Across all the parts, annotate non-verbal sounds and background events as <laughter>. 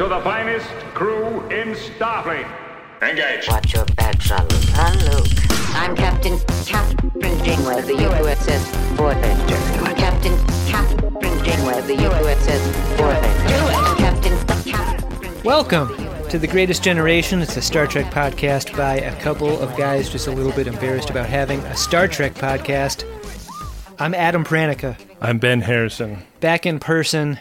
to the finest crew in Starfleet. Engage. Watch your back, son. I'm Luke. I'm Captain Kathryn Janeway of the USS Voyager. Captain Kathryn Janeway of the USS Voyager. Captain Kathryn. Welcome to The Greatest Generation. It's a Star Trek podcast by a couple of guys just a little bit embarrassed about having a Star Trek podcast. I'm Adam Pranica, I'm Ben Harrison. back in person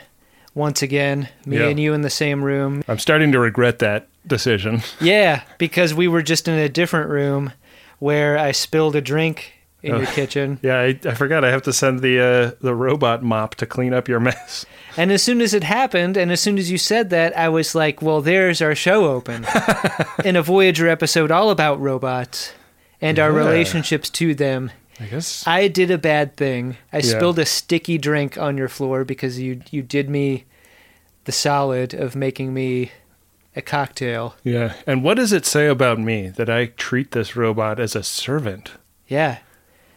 once again. Me Yeah. and you in the same room. I'm starting to regret that decision. <laughs> Yeah, because we were just in a different room where I spilled a drink in your Oh. kitchen. Yeah, I, I forgot. I have to send the uh, the robot mop to clean up your mess. <laughs> And as soon as it happened, and as soon as you said that, I was like, well, there's our show open. <laughs> in a Voyager episode all about robots and our Yeah. relationships to them. I guess. I did a bad thing. I Yeah. spilled a sticky drink on your floor because you you did me the solid of making me a cocktail. Yeah. And what does it say about me that I treat this robot as a servant? Yeah.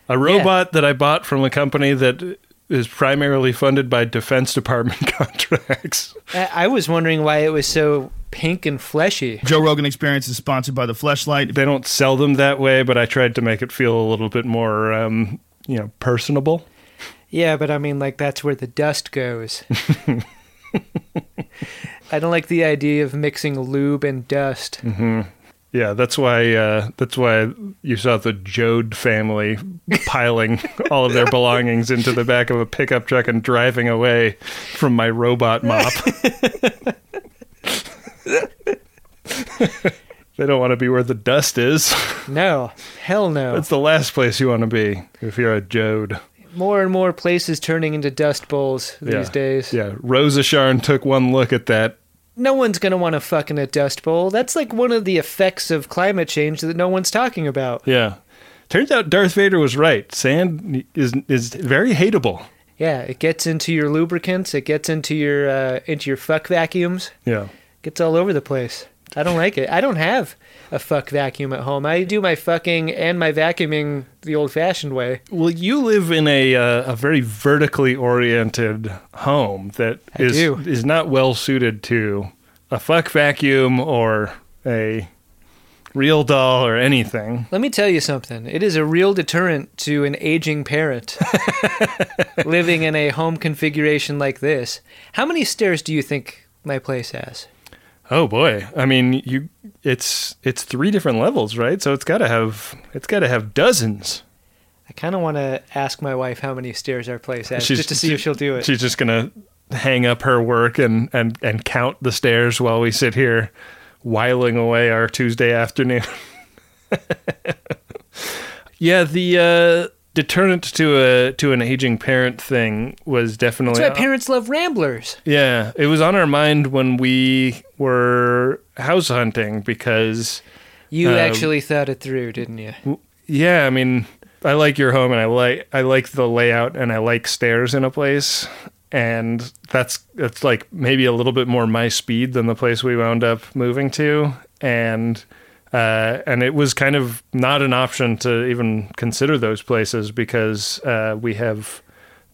A robot that I bought from a company that is primarily funded by Defense Department <laughs> contracts. I, I was wondering why it was so pink and fleshy. Joe Rogan Experience is sponsored by the Fleshlight. They don't sell them that way, but I tried to make it feel a little bit more, um, you know, personable. Yeah, but I mean, like that's where the dust goes. <laughs> I don't like the idea of mixing lube and dust. Yeah, that's why. Uh, that's why you saw the Joad family piling all of their belongings into the back of a pickup truck and driving away from my robot mop. <laughs> <laughs> they don't want to be where the dust is. <laughs> No, hell no. That's the last place you want to be if you're a Joad. more and more places turning into dust bowls these yeah. days. Yeah, Rosa Sharn took one look at that. No one's gonna want to fuck in a dust bowl. That's like one of the effects of climate change that no one's talking about. Yeah, turns out Darth Vader was right. Sand is is very hateable. Yeah, it gets into your lubricants. It gets into your uh, into your fuck vacuums. Yeah. Gets all over the place. I don't like it. I don't have a fuck vacuum at home. I do my fucking and my vacuuming the old-fashioned way. Well, you live in a uh, a very vertically oriented home that I is do. is not well suited to a fuck vacuum or a real doll or anything. Let me tell you something. It is a real deterrent to an aging parent <laughs> living in a home configuration like this. How many stairs do you think my place has? Oh boy! I mean, you it's it's three different levels, right? So it's got to have it's got to have dozens. I kind of want to ask my wife how many stairs our place has, She's- just to see if she'll do it. She's just gonna hang up her work and and and count the stairs while we sit here whiling away our Tuesday afternoon. <laughs> yeah, the uh, deterrent to a to an aging parent thing was definitely That's why parents love ramblers. yeah. It was on our mind when we were house hunting because You Um, actually thought it through, didn't you? yeah, I mean, I like your home and I like I like the layout and I like stairs in a place. And that's that's like maybe a little bit more my speed than the place we wound up moving to. And uh, and it was kind of not an option to even consider those places because uh, we have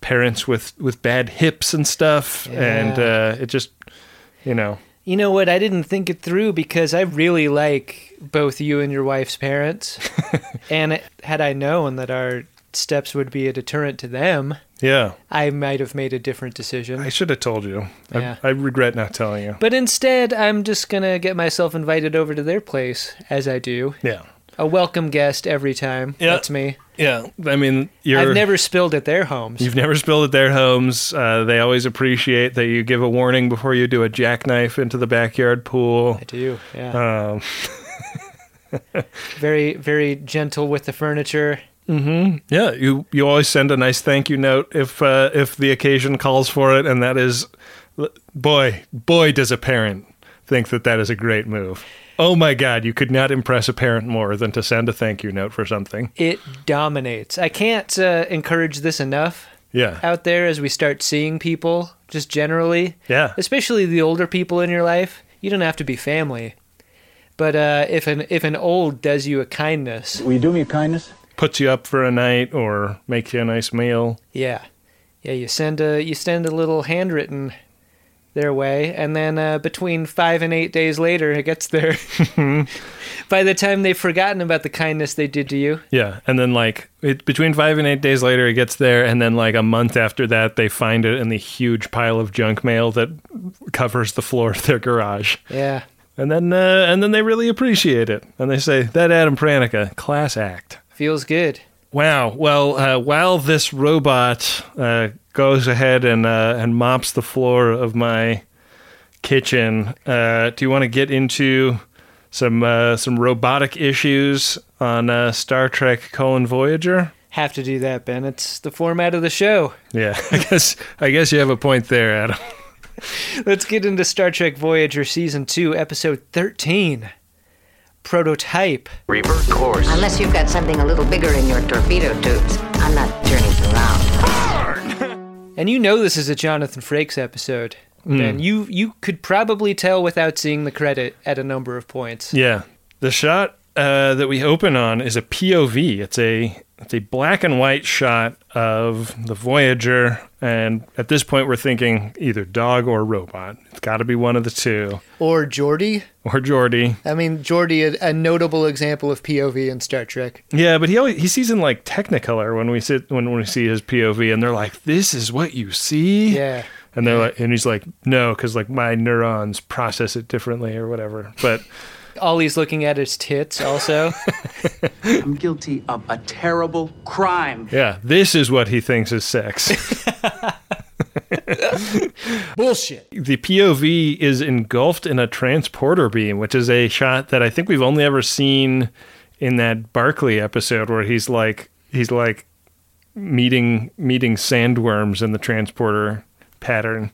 parents with, with bad hips and stuff, and uh, it just you know You know what? I didn't think it through because I really like both you and your wife's parents. <laughs> and had I known that our steps would be a deterrent to them, yeah I might have made a different decision. I should have told you. Yeah. I, I regret not telling you. But instead, I'm just going to get myself invited over to their place, as I do. Yeah. A welcome guest every time. Yeah. That's me. Yeah, I mean, you're I've never spilled at their homes. you've never spilled at their homes. Uh, they always appreciate that you give a warning before you do a jackknife into the backyard pool. I do, yeah. Um, <laughs> very, very gentle with the furniture. Yeah, you you always send a nice thank you note if uh, if the occasion calls for it, and that is, boy, boy, does a parent think that that is a great move. Oh my God, you could not impress a parent more than to send a thank you note for something. It dominates. I can't uh, encourage this enough Yeah, out there as we start seeing people, just generally, yeah, especially the older people in your life. You don't have to be family. But uh, if an if an old does you a kindness, Will you do me a kindness? Puts you up for a night or makes you a nice meal. yeah, yeah, you send a you send a little handwritten their way, and then uh, between five and eight days later, it gets there. <laughs> <laughs> By the time they've forgotten about the kindness they did to you, Yeah, and then like it, between five and eight days later, it gets there, and then like a month after that, they find it in the huge pile of junk mail that covers the floor of their garage, yeah, and then uh, and then they really appreciate it, and they say that Adam Pranica class act. Feels good. Wow. Well, uh, while this robot uh, goes ahead and uh, and mops the floor of my kitchen, uh, do you want to get into some uh, some robotic issues on uh, Star Trek: colon Voyager? Have to do that, Ben. It's the format of the show. Yeah, <laughs> I guess I guess you have a point there, Adam. <laughs> Let's get into Star Trek Voyager Season 2, Episode 13 Prototype. Revert course. Unless you've got something a little bigger in your torpedo tubes, I'm not turning around. And you know this is a Jonathan Frakes episode. Ben, you, you could probably tell without seeing the credit at a number of points. Yeah, the shot uh, that we open on is a POV. It's a it's a black and white shot of the Voyager, and at this point, we're thinking either dog or robot. It's got to be one of the two, Or Geordi. or Geordi. I mean, Geordi, a, a notable example of POV in Star Trek. Yeah, but he always, he sees in like Technicolor when we sit when, when we see his POV, and they're like, "This is what you see." Yeah. And they're like, and he's like, "No, because like my neurons process it differently or whatever." But All he's looking at is tits, also. <laughs> I'm guilty of a terrible crime. yeah, this is what he thinks is sex. <laughs> Bullshit. the POV is engulfed in a transporter beam, which is a shot that I think we've only ever seen in that Barkley episode where he's like he's like meeting meeting sandworms in the transporter pattern,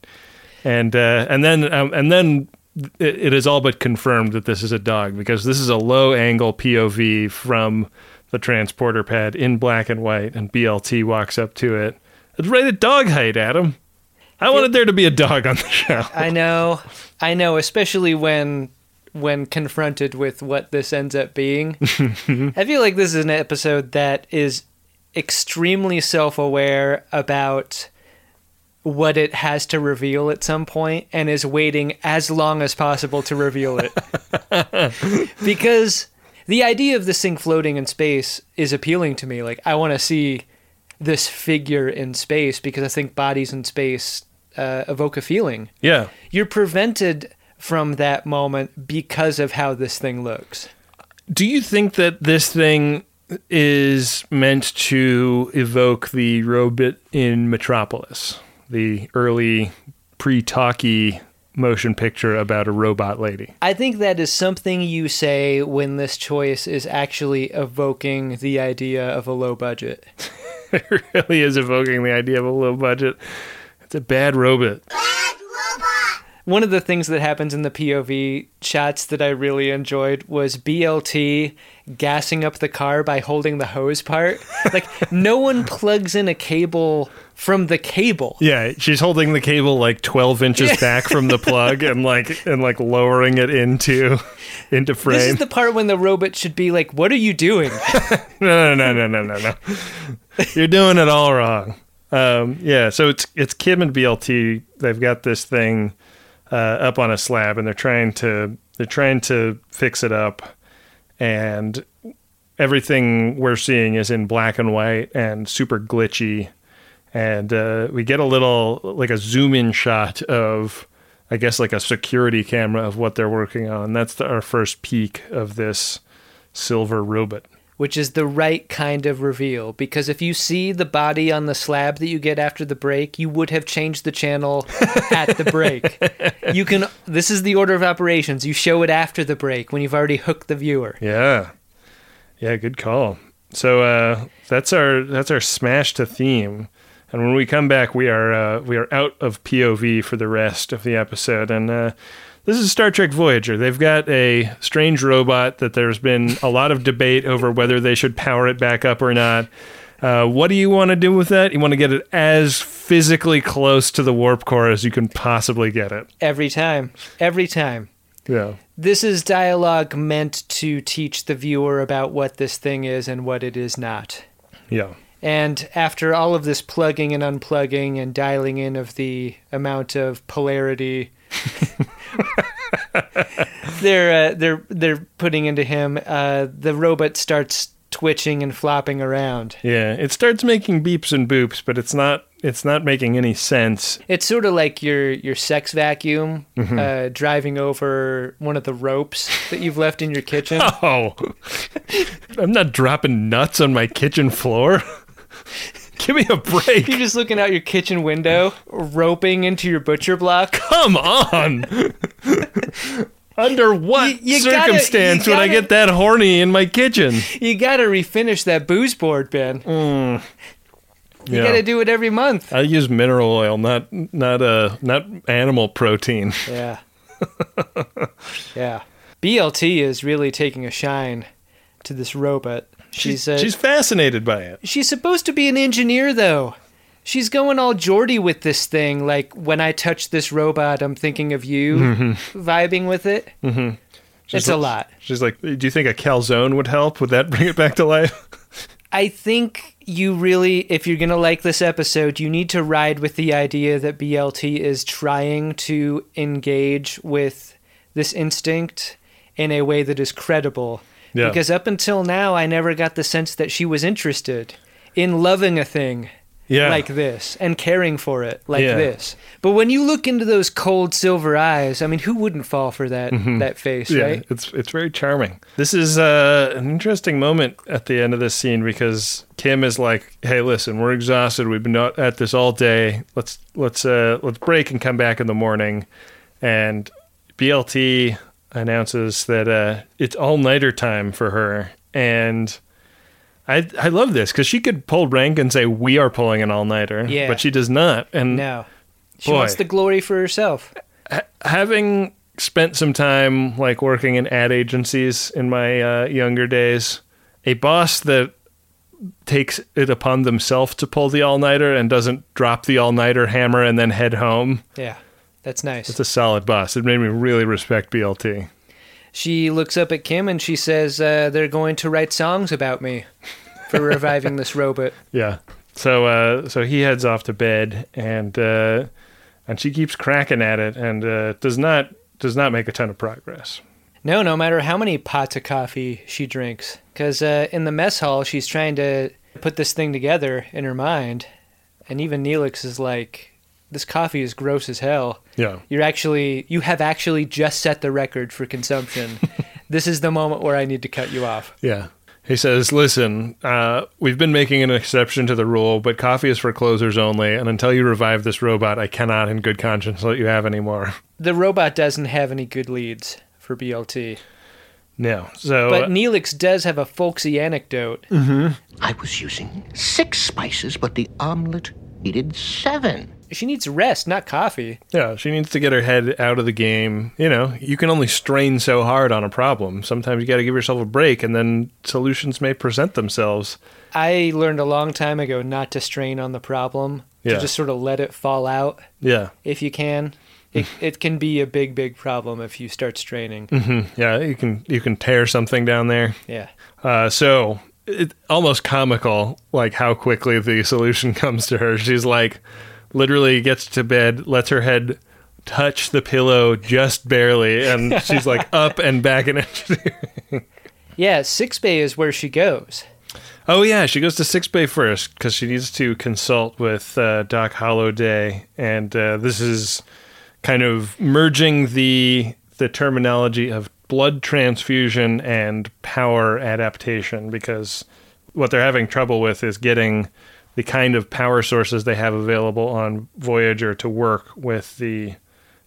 and uh, and then um, and then it, it is all but confirmed that this is a dog because this is a low angle POV from the transporter pad in black and white, and BLT walks up to it. It's right at dog height, Adam. I wanted there to be a dog on the <laughs> show. I know. I know, especially when when confronted with what this ends up being. <laughs> I feel like this is an episode that is extremely self-aware about what it has to reveal at some point and is waiting as long as possible to reveal it. <laughs> because the idea of this thing floating in space is appealing to me. Like I want to see this figure in space because I think bodies in space uh, evoke a feeling. Yeah. You're prevented from that moment because of how this thing looks. Do you think that this thing is meant to evoke the robot in Metropolis, the early pre-talkie motion picture about a robot lady? I think that is something you say when this choice is actually evoking the idea of a low budget. <laughs> it really is evoking the idea of a low budget. It's a bad robot. One of the things that happens in the POV shots that I really enjoyed was BLT gassing up the car by holding the hose part. Like, no <laughs> one plugs in a cable from the cable. Yeah, she's holding the cable like 12 inches back from the plug and like <laughs> and like lowering it into into frame. This is the part when the robot should be like, What are you doing? <laughs> no, no, no, no, no, no, no. You're doing it all wrong. Um, yeah, so it's it's Kim and BLT. They've got this thing uh, up on a slab, and they're trying to they're trying to fix it up, and everything we're seeing is in black and white and super glitchy, and uh, we get a little like a zoom in shot of. I guess like a security camera of what they're working on. That's the, our first peek of this silver robot. Which is the right kind of reveal. Because if you see the body on the slab that you get after the break, you would have changed the channel at the break. <laughs> You can. This is the order of operations. You show it after the break when you've already hooked the viewer. Yeah. Yeah, good call. So uh, that's our that's our smash to theme. And when we come back, we are uh, we are out of POV for the rest of the episode. And uh, this is Star Trek Voyager. They've got a strange robot that there's been a lot of debate over whether they should power it back up or not. Uh, what do you want to do with that? You want to get it as physically close to the warp core as you can possibly get it. Every time. Every time. Yeah. This is dialogue meant to teach the viewer about what this thing is and what it is not. Yeah. And after all of this plugging and unplugging and dialing in of the amount of polarity <laughs> they're uh, they're they're putting into him, uh, the robot starts twitching and flopping around. Yeah, it starts making beeps and boops, but it's not it's not making any sense. It's sort of like your your sex vacuum uh, driving over one of the ropes that you've left in your kitchen. <laughs> Oh, I'm not dropping nuts on my kitchen floor. <laughs> <laughs> Give me a break. You're just looking out your kitchen window, roping into your butcher block. <laughs> Come on. <laughs> Under what You- you gotta- circumstance you would I gotta- get that horny in my kitchen? You gotta refinish that booze board, Ben. You Yeah. gotta do it every month. I use mineral oil, not not uh not animal protein. Yeah. yeah. BLT is really taking a shine to this robot. She's uh, she's fascinated by it. she's supposed to be an engineer though. She's going all Geordi with this thing. Like when I touch this robot, I'm thinking of you, vibing with it. Mm-hmm. It's a lot. She's like, "Do you think a calzone would help? Would that bring it back to life?" <laughs> I think you really, if you're gonna like this episode, you need to ride with the idea that BLT is trying to engage with this instinct in a way that is credible. Yeah. Because up until now, I never got the sense that she was interested in loving a thing Yeah. like this and caring for it like Yeah. this. But when you look into those cold silver eyes, I mean, who wouldn't fall for that that face, Mm-hmm. yeah, right? it's it's very charming. This is uh, an interesting moment at the end of this scene because Kim is like, "Hey, listen, we're exhausted. We've been at this all day. Let's let's uh, let's break and come back in the morning." And BLT announces that uh, it's all nighter time for her, and I I love this because she could pull rank and say we are pulling an all nighter, Yeah. but she does not. And No. She Boy. wants the glory for herself. having spent some time like working in ad agencies in my uh, younger days, a boss that takes it upon themselves to pull the all nighter and doesn't drop the all nighter hammer and then head home. Yeah. That's nice. It's a solid boss. It made me really respect BLT. she looks up at Kim and she says, uh, "They're going to write songs about me for reviving this robot." <laughs> Yeah. So uh, so he heads off to bed and uh, and she keeps cracking at it and uh, does not does not make a ton of progress. No, no matter how many pots of coffee she drinks, because uh, in the mess hall she's trying to put this thing together in her mind, and even Neelix is like, "This coffee is gross as hell." Yeah. You're actually, you have actually just set the record for consumption. <laughs> this is the moment where I need to cut you off. Yeah. He says, listen, uh, we've been making an exception to the rule, but coffee is for closers only, and until you revive this robot, I cannot in good conscience let you have any more. The robot doesn't have any good leads for BLT. No. So, But Neelix does have a folksy anecdote. I was using six spices, but the omelet needed seven. She needs rest, not coffee. yeah, she needs to get her head out of the game. You know, you can only strain so hard on a problem. Sometimes you got to give yourself a break, and then solutions may present themselves. I learned a long time ago not to strain on the problem, Yeah. to just sort of let it fall out Yeah. if you can. It, it can be a big, big problem if you start straining. Yeah, you can you can tear something down there. Yeah. Uh, so it's almost comical, like how quickly the solution <laughs> comes to her. She's like, literally gets to bed, lets her head touch the pillow just barely, and <laughs> she's like up and back in it. Yeah, Sickbay is where she goes. oh yeah, she goes to Sickbay first because she needs to consult with uh, Doc Holliday, and uh, this is kind of merging the the terminology of blood transfusion and power adaptation because what they're having trouble with is getting the kind of power sources they have available on Voyager to work with the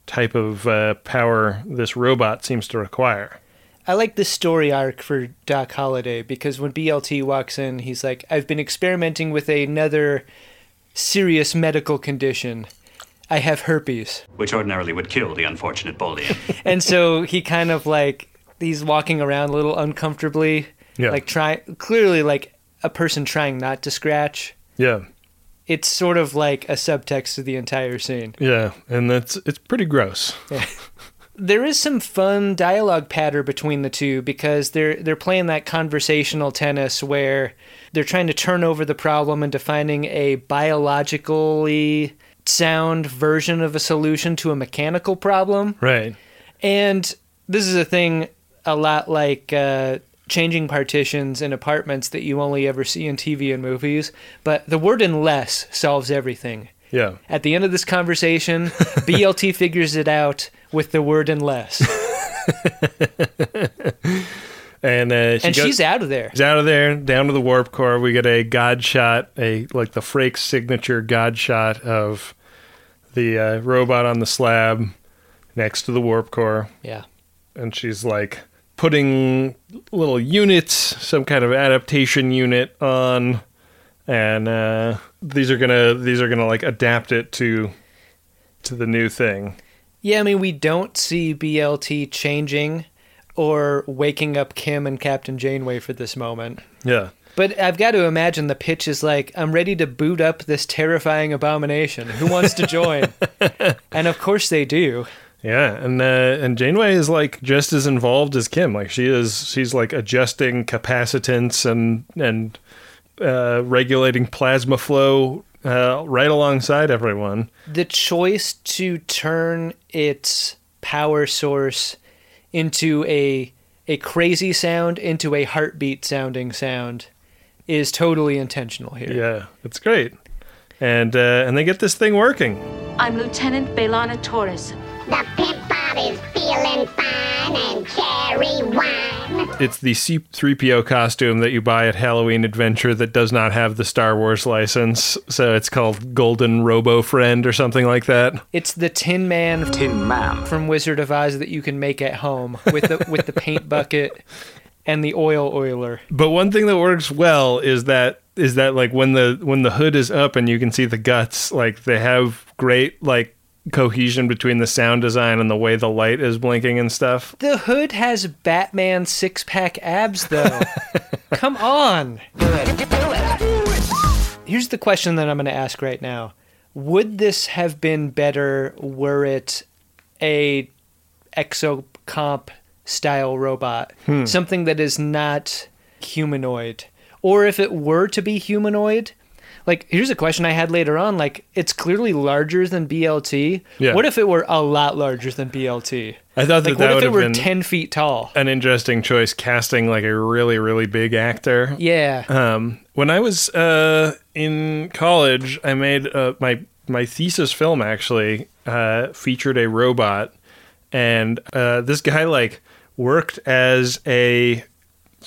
type of uh, power this robot seems to require. I like the story arc for Doc Holliday because when BLT walks in, he's like, I've been experimenting with another serious medical condition. I have herpes. which ordinarily would kill the unfortunate Boldian. <laughs> <laughs> and so he kind of like he's walking around a little uncomfortably Yeah. like try clearly like a person trying not to scratch Yeah. it's sort of like a subtext to the entire scene Yeah, and that's it's pretty gross. there is some fun dialogue patter between the two because they're they're playing that conversational tennis where they're trying to turn over the problem into finding a biologically sound version of a solution to a mechanical problem. Right. And this is a thing a lot like uh, changing partitions in apartments that you only ever see in TV and movies. But the word unless solves everything. Yeah. At the end of this conversation, <laughs> BLT figures it out with the word unless. <laughs> And uh, she and goes- she's out of there. She's out of there, down to the warp core. We get a god shot, a like the Frakes signature god shot of the uh, robot on the slab next to the warp core, Yeah. and she's like putting little units, some kind of adaptation unit on, and uh, these are gonna these are gonna like adapt it to to the new thing. Yeah, I mean, we don't see BLT changing or waking up Kim and Captain Janeway for this moment. Yeah. But I've got to imagine the pitch is like, I'm ready to boot up this terrifying abomination. Who wants to join? <laughs> and of course they do. Yeah, and uh, and Janeway is like just as involved as Kim. Like she is, she's like adjusting capacitance and and uh, regulating plasma flow uh, right alongside everyone. The choice to turn its power source into a a crazy sound into a heartbeat sounding sound is totally intentional here. Yeah, it's great, and uh, and they get this thing working. I'm Lieutenant B'Elanna Torres. The pimp body's feeling fine and cherry wine. It's the C3PO costume that you buy at Halloween Adventure that does not have the Star Wars license, so it's called Golden Robo Friend or something like that. It's the Tin Man Tin Man. from Wizard of Oz that you can make at home with the with the paint bucket and the oil oiler. But one thing that works well is that is that like when the when the hood is up and you can see the guts, like they have great like cohesion between the sound design and the way the light is blinking and stuff. The hood has Batman six pack abs though. <laughs> Come on. Here's the question that I'm going to ask right now. Would this have been better were it a exocomp style robot? Hmm. Something that is not humanoid. Or if it were to be humanoid, like here's a question I had later on, like it's clearly larger than BLT. Yeah. What if it were a lot larger than BLT? I thought that Like that what if it were 10 feet tall? an interesting choice casting like a really really big actor. Yeah. Um, when I was uh, in college, I made uh, my my thesis film actually uh, featured a robot, and uh, this guy like worked as a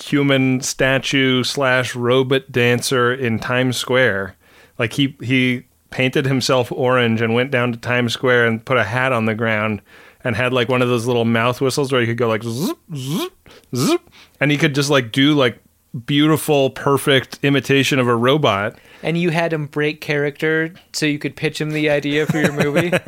human statue slash robot dancer in Times Square. Like he he painted himself orange and went down to Times Square and put a hat on the ground and had like one of those little mouth whistles where you could go like zip, zip, zip, and he could just like do like beautiful perfect imitation of a robot. and you had him break character so you could pitch him the idea for your movie. <laughs>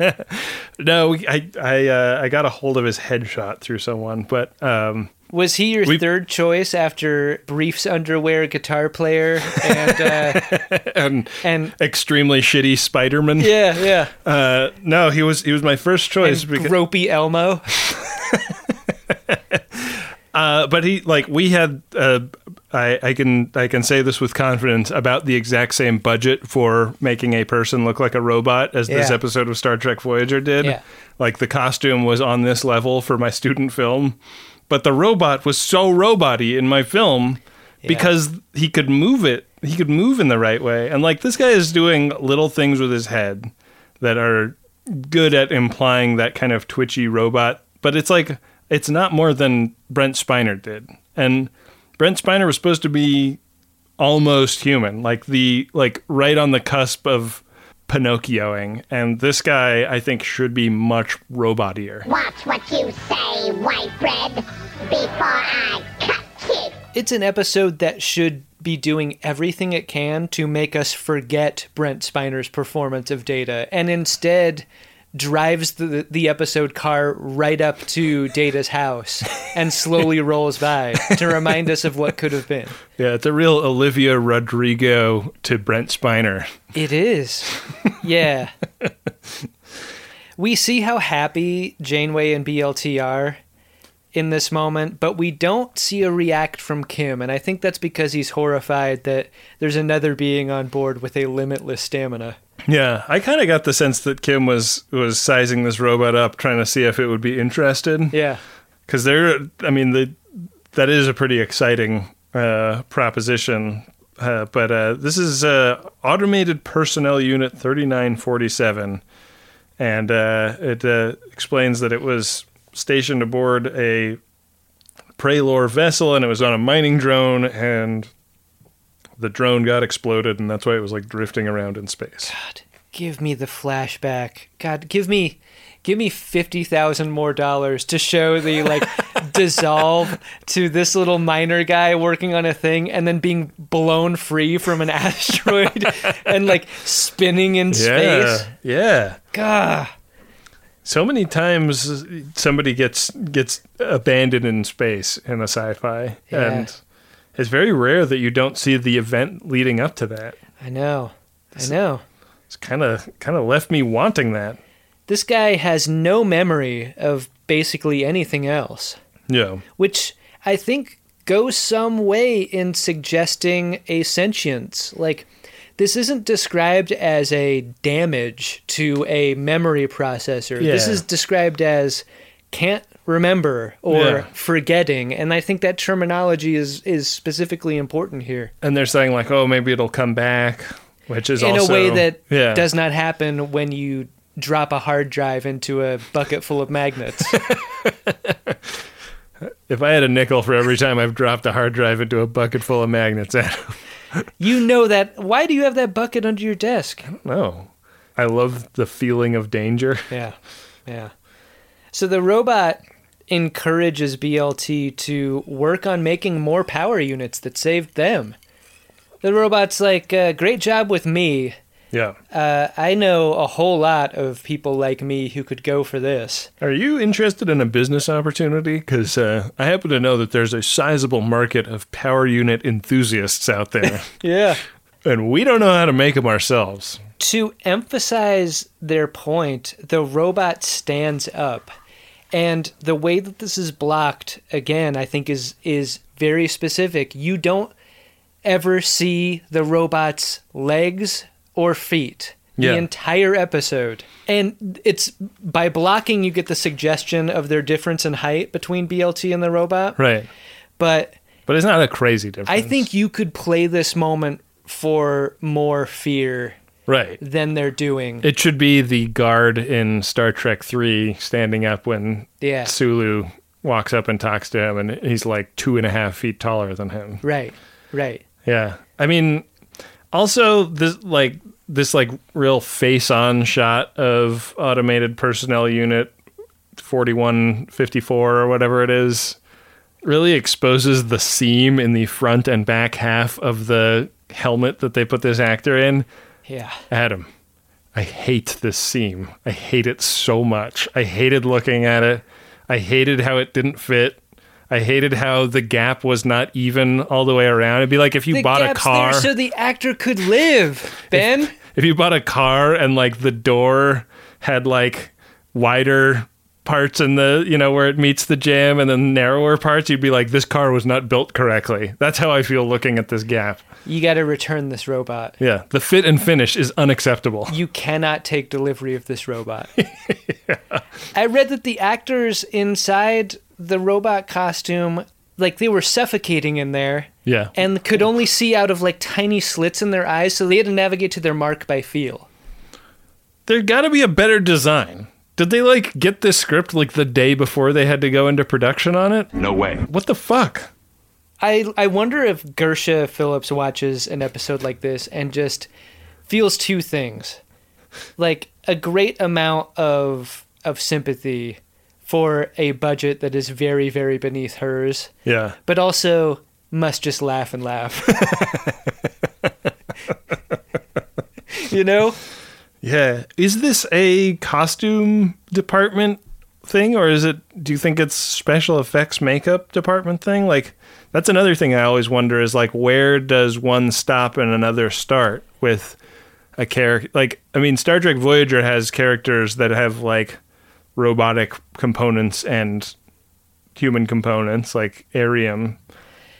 No, I I uh, I got a hold of his headshot through someone, but um Was he your We- third choice after briefs, underwear, guitar player, and uh, <laughs> and and extremely shitty Spider-Man. yeah, yeah, Uh, no, he was he was my first choice because Elmo? <laughs> Uh, but he like we had uh, I, I can I can say this with confidence about the exact same budget for making a person look like a robot as this episode of Star Trek Voyager did. Yeah. Like the costume was on this level for my student film, but the robot was so roboty in my film because he could move it. He could move in the right way, and like this guy is doing little things with his head that are good at implying that kind of twitchy robot, but it's like it's not more than Brent Spiner did. And Brent Spiner was supposed to be almost human, like the like right on the cusp of Pinocchioing. And this guy I think should be much robotier. Watch what you say, white bread, before I cut you. It's an episode that should be doing everything it can to make us forget Brent Spiner's performance of Data, and instead drives the the episode car right up to Data's house and slowly <laughs> rolls by to remind us of what could have been. Yeah, it's a real Olivia Rodrigo to Brent Spiner. It is. Yeah. <laughs> we see how happy Janeway and BLT are in this moment, but we don't see a react from Kim, and I think that's because he's horrified that there's another being on board with a limitless stamina. Yeah, I kind of got the sense that Kim was was sizing this robot up, trying to see if it would be interested. Yeah. because they're. I mean, the that is a pretty exciting uh, proposition. Uh, but uh, this is uh, automated personnel unit 3947, and uh, it uh, explains that it was stationed aboard a Pralor vessel, and it was on a mining drone, and the drone got exploded, and that's why it was like drifting around in space. God, give me the flashback. God, give me give me 50,000 more dollars to show the like <laughs> dissolve to this little miner guy working on a thing and then being blown free from an <laughs> asteroid <laughs> and like spinning in space. Yeah. God. So many times somebody gets gets abandoned in space in a sci-fi, Yeah. and it's very rare that you don't see the event leading up to that. I know. I know. It's kind of kind of left me wanting that. This guy has no memory of basically anything else. Yeah, which I think goes some way in suggesting a sentience. Like, this isn't described as a damage to a memory processor. This is described as can't remember or Yeah. forgetting, and I think that terminology is is specifically important here and they're saying like, oh, maybe it'll come back, which is also. in also a way that yeah. does not happen when you drop a hard drive into a bucket full of magnets. <laughs> If I had a nickel for every time I've dropped a hard drive into a bucket full of magnets, I you know that. Why do you have that bucket under your desk? I don't know. I love the feeling of danger. <laughs> Yeah. Yeah. So the robot encourages BLT to work on making more power units that saved them. The robot's like, uh, great job with me. Yeah. Uh, I know a whole lot of people like me who could go for this. Are you interested in a business opportunity? Because uh, I happen to know that there's a sizable market of power unit enthusiasts out there, <laughs> <laughs> Yeah. and we don't know how to make them ourselves. To emphasize their point, the robot stands up. And the way that this is blocked, again, I think is is very specific. You don't ever see the robot's legs or feet Yeah. the entire episode. And it's by blocking you get the suggestion of their difference in height between BLT and the robot. Right. But But it's not a crazy difference. I think you could play this moment for more fear Right. than they're doing. It should be the guard in Star Trek 3 standing up when Yeah. Sulu walks up and talks to him, and he's like two and a half feet taller than him. Right. Right. Yeah. I mean, also this like this like real face on shot of automated personnel unit 4154 or whatever it is really exposes the seam in the front and back half of the helmet that they put this actor in. Yeah. Adam, I hate this seam. I hate it so much. I hated looking at it. I hated how it didn't fit. I hated how the gap was not even all the way around. It'd be like if you the bought a car. so the actor could live. Ben, if you bought a car and like the door had like wider parts in the you know where it meets the jam and then narrower parts you'd be like this car was not built correctly that's how i feel looking at this gap you got to return this robot. yeah the fit and finish is unacceptable You cannot take delivery of this robot. <laughs> I read that the actors inside the robot costume, like they were suffocating in there yeah and could only see out of like tiny slits in their eyes, so they had to navigate to their mark by feel. there got to be a better design did they like get this script like the day before they had to go into production on it No way. what the fuck I I wonder if Gersha Phillips watches an episode like this and just feels two things. Like a great amount of of sympathy for a budget that is very very beneath hers, yeah but also must just laugh and laugh. <laughs> you know? Yeah. Is this a costume department thing or is it do you think it's special effects makeup department thing? Like that's another thing I always wonder is like where does one stop and another start with a character like I mean Star Trek Voyager has characters that have like robotic components and human components like Airiam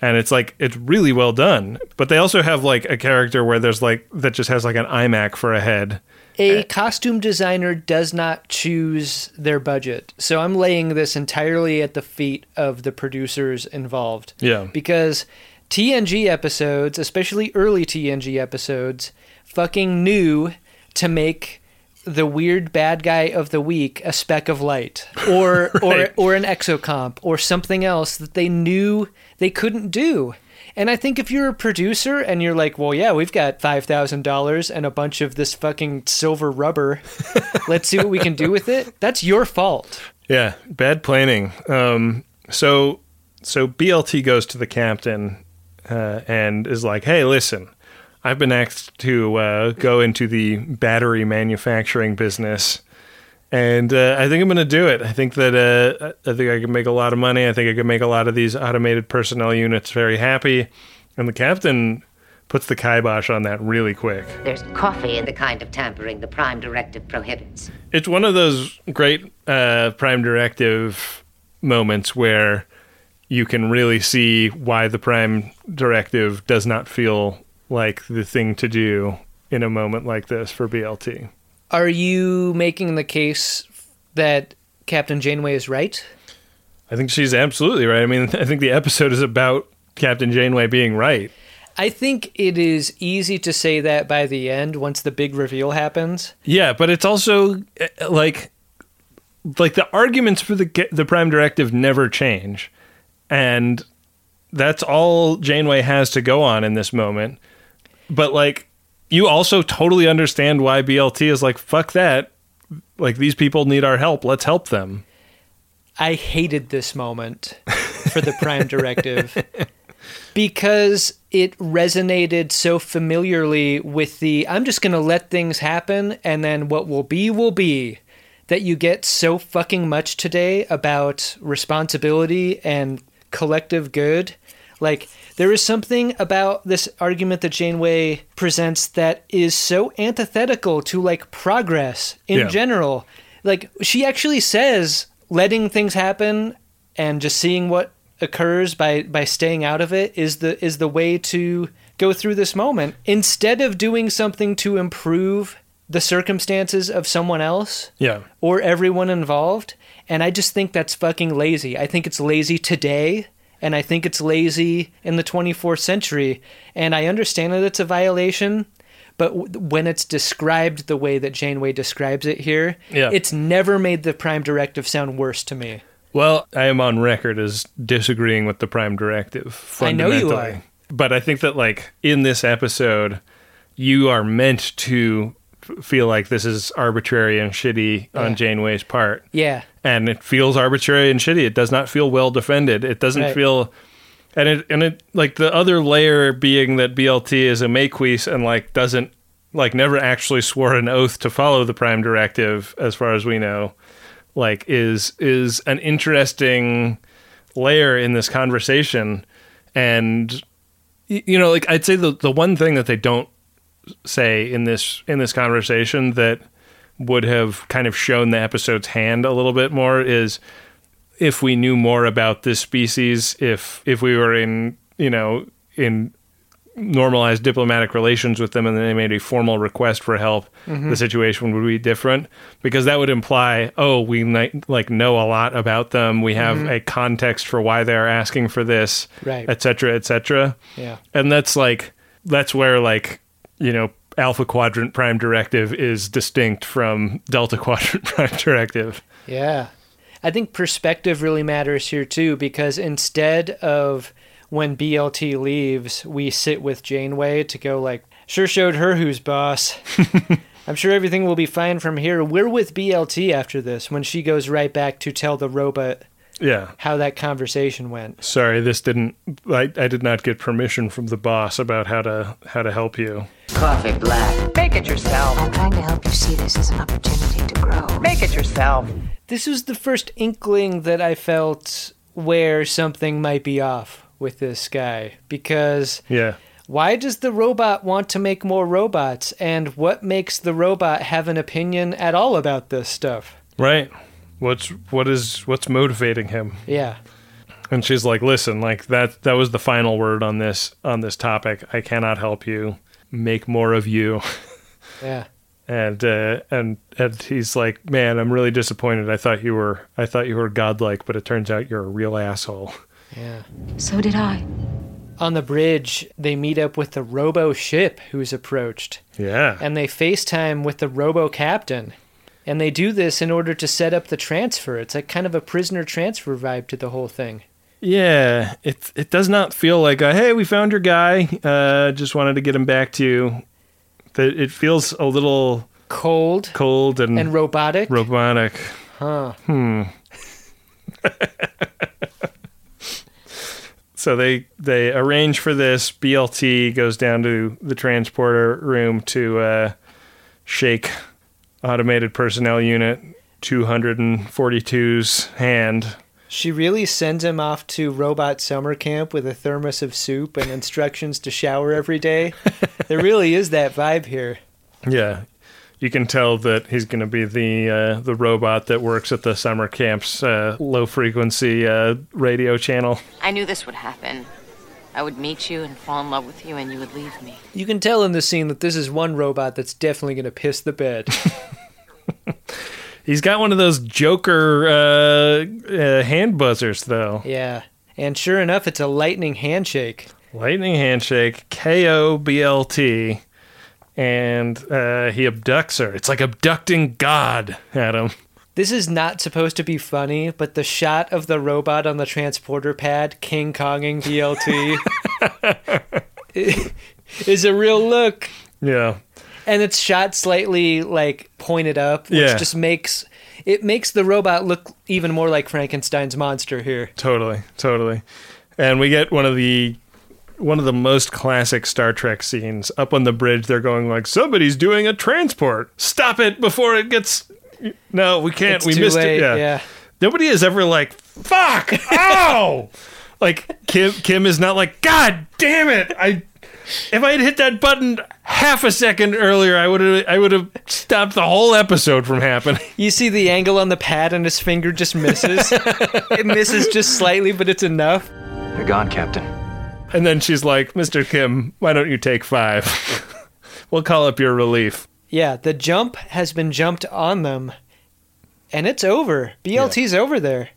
and it's like it's really well done. But they also have like a character where there's like that just has like an iMac for a head A uh, costume designer does not choose their budget. So I'm laying this entirely at the feet of the producers involved. Yeah. Because TNG episodes, especially early TNG episodes, fucking knew to make the weird bad guy of the week a speck of light <laughs> or Right. or or an exocomp or something else that they knew they couldn't do. And I think if you're a producer and you're like, well, yeah, we've got $5,000 and a bunch of this fucking silver rubber. <laughs> Let's see what we can do with it. That's your fault. Yeah, bad planning. Um, so so BLT goes to the captain uh, and is like, "Hey, listen, I've been asked to uh, go into the battery manufacturing business, and uh, I think I'm going to do it. I think that uh, I think I can make a lot of money. I think I can make a lot of these automated personnel units very happy." And the captain puts the kibosh on that really quick. There's coffee in the kind of tampering the Prime Directive prohibits. it's one of those great uh, prime directive moments where you can really see why the prime directive does not feel like the thing to do in a moment like this for BLT. Are you making the case that Captain Janeway is right? I think she's absolutely right. I mean, <laughs> I think the episode is about Captain Janeway being right. I think it is easy to say that by the end once the big reveal happens. Yeah, but it's also uh, like like the arguments for the the prime directive never change. And that's all Janeway has to go on in this moment. But like you also totally understand why BLT is like fuck that. Like these people need our help. Let's help them. I hated this moment for the Prime Directive <laughs> because it resonated so familiarly with the I'm just going to let things happen and then what will be will be that you get so fucking much today about responsibility and collective good. Like there is something about this argument that Janeway presents that is so antithetical to like progress in Yeah. general. Like she actually says letting things happen and just seeing what occurs by by staying out of it is the is the way to go through this moment instead of doing something to improve the circumstances of someone else Yeah. or everyone involved. And I just think that's fucking lazy. I think it's lazy today, and I think it's lazy in the 24th century. And I understand that it's a violation, but w- when it's described the way that Janeway describes it here, Yeah. it's never made the Prime Directive sound worse to me. Well, I am on record as disagreeing with the Prime Directive. I know you are. But I think that, like, in this episode, you are meant to feel like this is arbitrary and shitty Yeah. on Janeway's part. Yeah. And it feels arbitrary and shitty. It does not feel well defended. It doesn't Right. feel. And it, and it, like, the other layer being that BLT is a Maquis and, like, doesn't, like, never actually swore an oath to follow the Prime Directive, as far as we know like is is an interesting layer in this conversation and you know like i'd say the the one thing that they don't say in this in this conversation that would have kind of shown the episode's hand a little bit more is if we knew more about this species if if we were in you know in normalized diplomatic relations with them and then they made a formal request for help Mhm. the situation would be different because that would imply oh we like know a lot about them we have Mhm. a context for why they're asking for this Right. et cetera et cetera Yeah. and that's like that's where like you know alpha quadrant prime directive is distinct from delta <laughs> quadrant prime directive Yeah. I think perspective really matters here too because instead of when BLT leaves, we sit with Janeway to go like, sure showed her who's boss. <laughs> I'm sure everything will be fine from here. We're with BLT after this when she goes right back to tell the robot yeah how that conversation went. sorry this didn't I, I did not get permission from the boss about how to how to help you Coffee black. Make it yourself. I'm trying to help you see this as an opportunity to grow. Make it yourself. This was the first inkling that I felt where something might be off with this guy because yeah Why does the robot want to make more robots? And what makes the robot have an opinion at all about this stuff? Right. What's what is what's motivating him? Yeah. And she's like, "Listen, like that that was the final word on this on this topic. I cannot help you. Make more of you." <laughs> Yeah. And uh, and and he's like, "Man, I'm really disappointed. I thought you were I thought you were godlike, but it turns out you're a real asshole." Yeah. So did I. On the bridge, they meet up with the robo ship who's approached. Yeah. And they FaceTime with the robo captain. And they do this in order to set up the transfer. It's like kind of a prisoner transfer vibe to the whole thing. Yeah, it it does not feel like a, hey, we found your guy. Uh, just wanted to get him back to you. That it feels a little cold, cold and And robotic. robotic. Huh. Hmm. <laughs> so they they arrange for this. BLT goes down to the transporter room to uh, shake automated personnel unit 242's hand. She really sends him off to robot summer camp with a thermos of soup and instructions to shower every day. <laughs> there really is that vibe here. Yeah. You can tell that he's going to be the uh, the robot that works at the summer camp's uh, low frequency uh, radio channel. I knew this would happen. I would meet you and fall in love with you, and you would leave me. You can tell in the scene that this is one robot that's definitely going to piss the bed. <laughs> He's got one of those Joker uh, uh, hand buzzers, though. yeah. And sure enough, it's a lightning handshake. Lightning handshake, KO BLT, and uh, he abducts her. It's like abducting God Adam. This is not supposed to be funny, but the shot of the robot on the transporter pad, King Konging BLT, <laughs> <laughs> is a real look. Yeah. And it's shot slightly like pointed up, which Yeah. just makes it makes the robot look even more like Frankenstein's monster here. Totally, totally. And we get one of the one of the most classic Star Trek scenes. Up on the bridge, they're going like, "Somebody's doing a transport. Stop it before it gets." No, we can't. It's we missed late, it. Yeah. yeah. Nobody is ever like, "Fuck! <laughs> Ow!" like Kim. Kim is not like, "God damn it! I." If I had hit that button half a second earlier, I would have I would have stopped the whole episode from happening. You see the angle on the pad and his finger just misses. <laughs> it misses just slightly, but it's enough. They're gone, Captain. And then she's like, Mr. Kim, why don't you take five? <laughs> we'll call up your relief. Yeah, the jump has been jumped on them, and it's over. BLT's over there.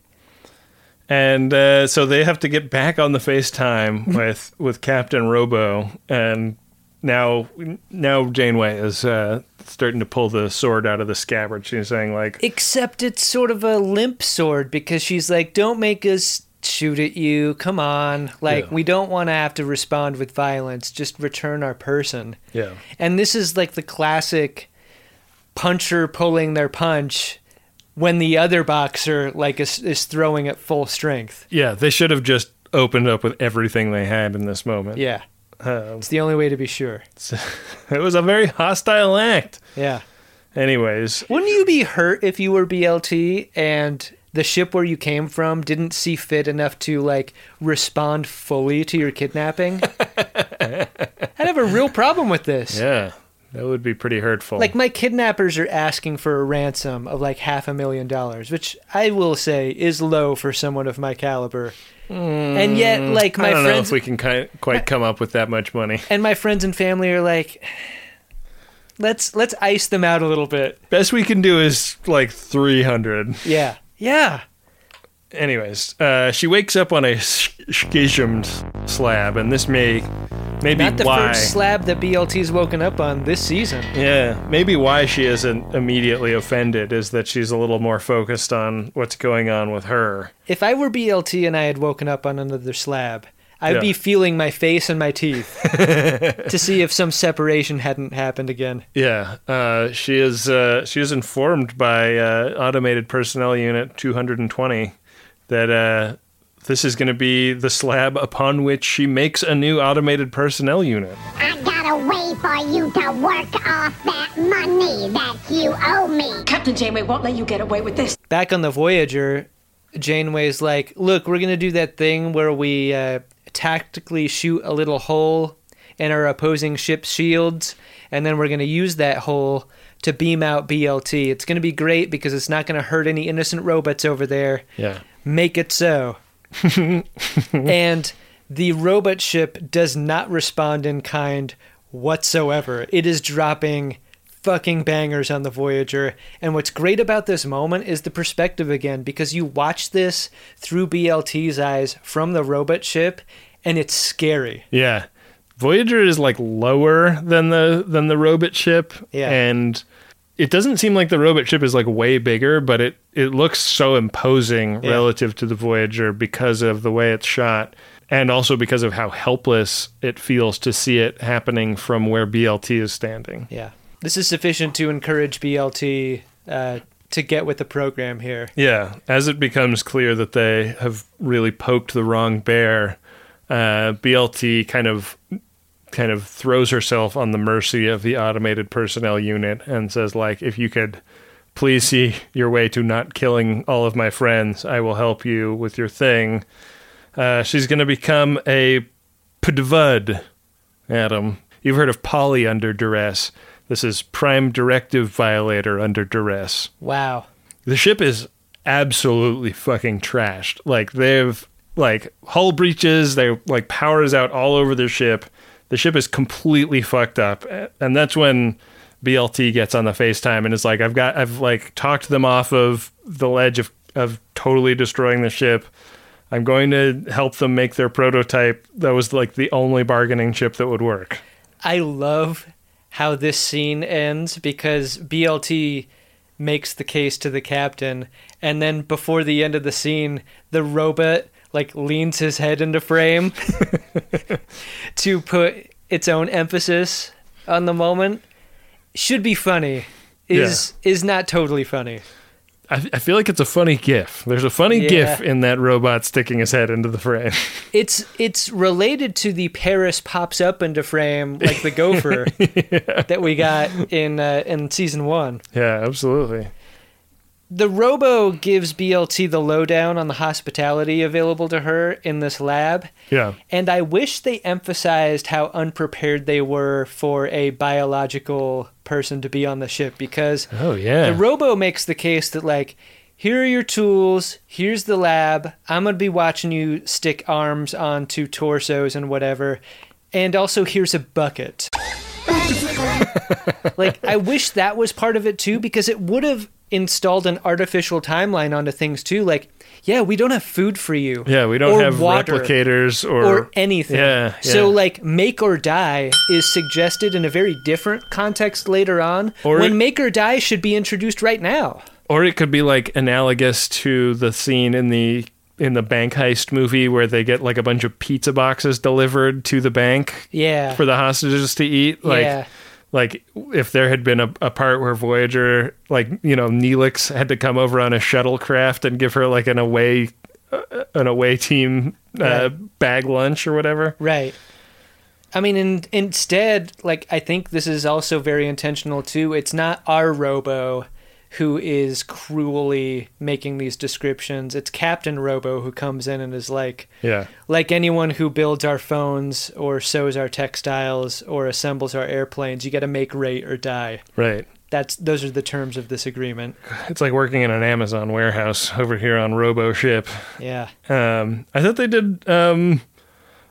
And uh, so they have to get back on the FaceTime <laughs> with, with Captain Robo. And now now Janeway is uh, starting to pull the sword out of the scabbard. She's saying, like, Except it's sort of a limp sword because she's like, don't make us shoot at you. Come on. Like, Yeah. we don't want to have to respond with violence. Just return our person. yeah. And this is like the classic puncher pulling their punch when the other boxer like is, is throwing at full strength. Yeah, they should have just opened up with everything they had in this moment. Yeah. Um, It's the only way to be sure. <laughs> it was a very hostile act. Yeah. Anyways, Wouldn't you be hurt if you were BLT and the ship where you came from didn't see fit enough to like respond fully to your kidnapping? <laughs> I'd have a real problem with this. yeah, that would be pretty hurtful. Like my kidnappers are asking for a ransom of like half a million dollars, which I will say is low for someone of my caliber. and yet, like my I don't know friends if we can ki- quite come up with that much money. and my friends and family are like, let's let's ice them out a little bit. Best we can do is like 300. Yeah, yeah. Anyways, uh, she wakes up on a sch- schismed slab, and this may maybe Not the why. first slab that BLT's woken up on this season. yeah, maybe why she isn't immediately offended is that she's a little more focused on what's going on with her. If I were BLT and I had woken up on another slab, I'd Yeah. be feeling my face and my teeth <laughs> to see if some separation hadn't happened again. Yeah, uh, she is. Uh, she is informed by uh, Automated Personnel Unit 220 that uh, this is going to be the slab upon which she makes a new Automated Personnel Unit. I got a way for you to work off that money that you owe me. Captain Janeway won't let you get away with this. Back on the Voyager, Janeway's like, "Look, we're gonna do that thing where we uh, tactically shoot a little hole in our opposing ship's shields, and then we're going to use that hole to beam out BLT. It's going to be great because it's not going to hurt any innocent robots over there. Yeah. Make it so. <laughs> and the robot ship does not respond in kind whatsoever. It is dropping fucking bangers on the Voyager. And what's great about this moment is the perspective again, because you watch this through BLT's eyes from the robot ship, and it's scary. Yeah. Voyager is like lower than the than the robot ship. Yeah. And it doesn't seem like the robot ship is like way bigger, but it it looks so imposing Yeah. relative to the Voyager because of the way it's shot and also because of how helpless it feels to see it happening from where BLT is standing. Yeah. This is sufficient to encourage BLT uh, to get with the program here. Yeah, as it becomes clear that they have really poked the wrong bear, uh, BLT kind of kind of throws herself on the mercy of the automated personnel unit and says like if you could please see your way to not killing all of my friends i will help you with your thing uh, she's going to become a pdvud adam you've heard of poly under duress this is prime directive violator under duress Wow. the ship is absolutely fucking trashed. Like they've like hull breaches, they like powers out all over their ship. The ship is completely fucked up. And that's when BLT gets on the FaceTime and is like, I've got I've like talked them off of the ledge of, of totally destroying the ship. I'm going to help them make their prototype. That was like the only bargaining chip that would work. I love how this scene ends because BLT makes the case to the captain, and then before the end of the scene, the robot like leans his head into frame <laughs> to put its own emphasis on the moment. Should be funny. Is is not totally funny. I, I feel like it's a funny gif. There's a funny Yeah. gif in that robot sticking his head into the frame. <laughs> It's it's related to the Paris pops up into frame like the gopher <laughs> that we got in uh, in season one. yeah, absolutely. The Robo gives BLT the lowdown on the hospitality available to her in this lab. Yeah. And I wish they emphasized how unprepared they were for a biological person to be on the ship because Oh yeah. the Robo makes the case that, like, here are your tools, here's the lab, I'm going to be watching you stick arms onto torsos and whatever, and also here's a bucket. <laughs> like, I wish that was part of it too because it would have installed an artificial timeline onto things too. Like, yeah, we don't have food for you. Yeah, we don't have water replicators or, or anything. Yeah, So like make or die is suggested in a very different context later on. Or when it- make or die should be introduced right now. Or it could be like analogous to the scene in the in the bank heist movie where they get like a bunch of pizza boxes delivered to the bank Yeah. for the hostages to eat. Like Yeah. Like if there had been a, a part where Voyager like you know Neelix had to come over on a shuttlecraft and give her like an away uh, an away team uh, Right. bag lunch or whatever. Right. I mean, in, instead, like, I think this is also very intentional too. It's not our Robo who is cruelly making these descriptions. It's Captain Robo who comes in and is like, Yeah. like anyone who builds our phones or sews our textiles or assembles our airplanes, you got to make rate or die. Right. That's those are the terms of this agreement. It's like working in an Amazon warehouse over here on Robo Ship. Yeah. Um, I thought they did um,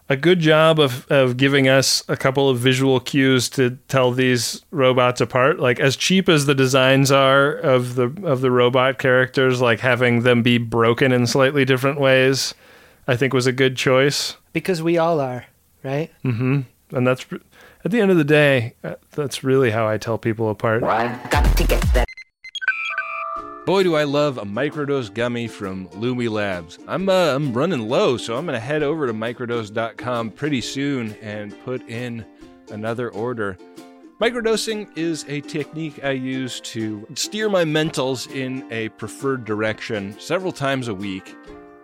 a good job of, of giving us a couple of visual cues to tell these robots apart. Like as cheap as the designs are of the of the robot characters, like having them be broken in slightly different ways, I think was a good choice. Because we all are, right? Mm hmm And that's at the end of the day, uh, that's really how I tell people apart. I've got to get that. Boy, do I love a microdose gummy from Lumi Labs. I'm uh, I'm running low, so I'm gonna head over to microdose.com pretty soon and put in another order. Microdosing is a technique I use to steer my mentals in a preferred direction several times a week.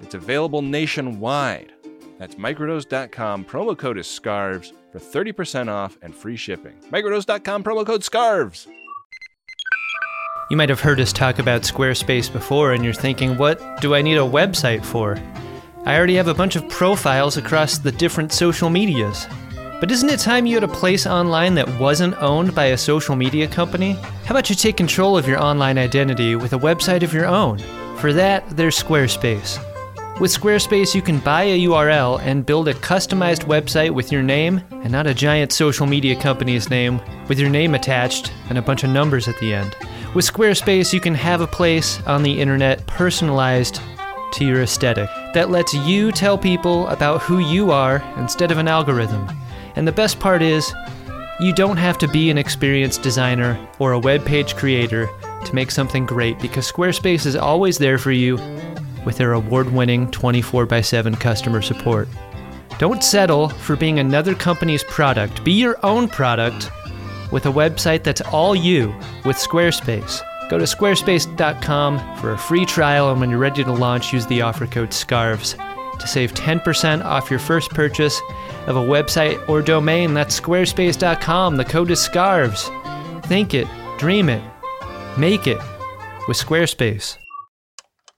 It's available nationwide. That's microdose.com. Promo code is SCARVES for 30% off and free shipping. Microdose.com, promo code SCARVES. You might have heard us talk about Squarespace before, and you're thinking, what do I need a website for? I already have a bunch of profiles across the different social medias. But isn't it time you had a place online that wasn't owned by a social media company? How about you take control of your online identity with a website of your own? For that, there's Squarespace. With Squarespace, you can buy a URL and build a customized website with your name and not a giant social media company's name with your name attached and a bunch of numbers at the end. With Squarespace, you can have a place on the internet personalized to your aesthetic that lets you tell people about who you are instead of an algorithm. And the best part is, you don't have to be an experienced designer or a web page creator to make something great because Squarespace is always there for you with their award winning 24 x 7 customer support. Don't settle for being another company's product. Be your own product with a website that's all you with Squarespace. Go to squarespace.com for a free trial, and when you're ready to launch, use the offer code SCARVES to save 10% off your first purchase of a website or domain. That's squarespace.com. The code is SCARVES. Think it, dream it, make it with Squarespace.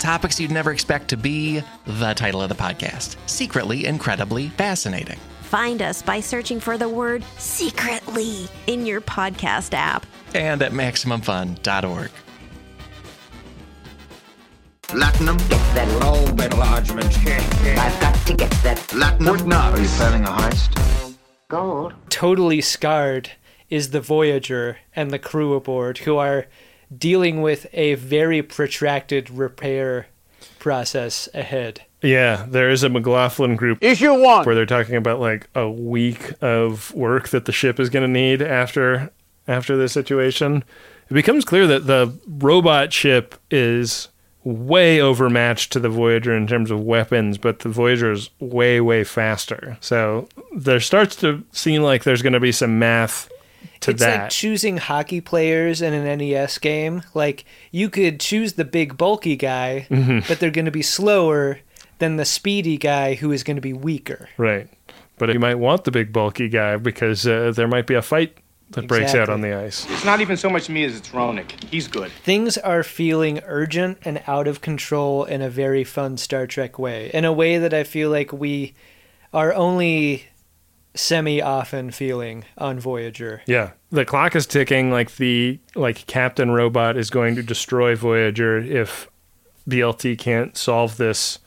Topics you'd never expect to be the title of the podcast Secretly Incredibly Fascinating. Find us by searching for the word secretly in your podcast app and at MaximumFun.org. Platinum. Get that low enlargement. I've got to get that Platinum. What now? Are you planning a heist? Gold. Totally scarred is the Voyager and the crew aboard who are dealing with a very protracted repair process ahead. Yeah, there is a McLaughlin group Issue one. where they're talking about like a week of work that the ship is going to need after after this situation. It becomes clear that the robot ship is way overmatched to the Voyager in terms of weapons, but the Voyager is way way faster. So there starts to seem like there's going to be some math to it's that. like choosing hockey players in an NES game. Like you could choose the big bulky guy, Mhm. but they're going to be slower than the speedy guy who is going to be weaker. Right. But you might want the big bulky guy because uh, there might be a fight that breaks out on the ice. It's not even so much me as it's Ronick. He's good. Things are feeling urgent and out of control in a very fun Star Trek way. In a way that I feel like we are only semi often feeling on Voyager. Yeah. The clock is ticking like the like Captain Robot is going to destroy Voyager if BLT can't solve this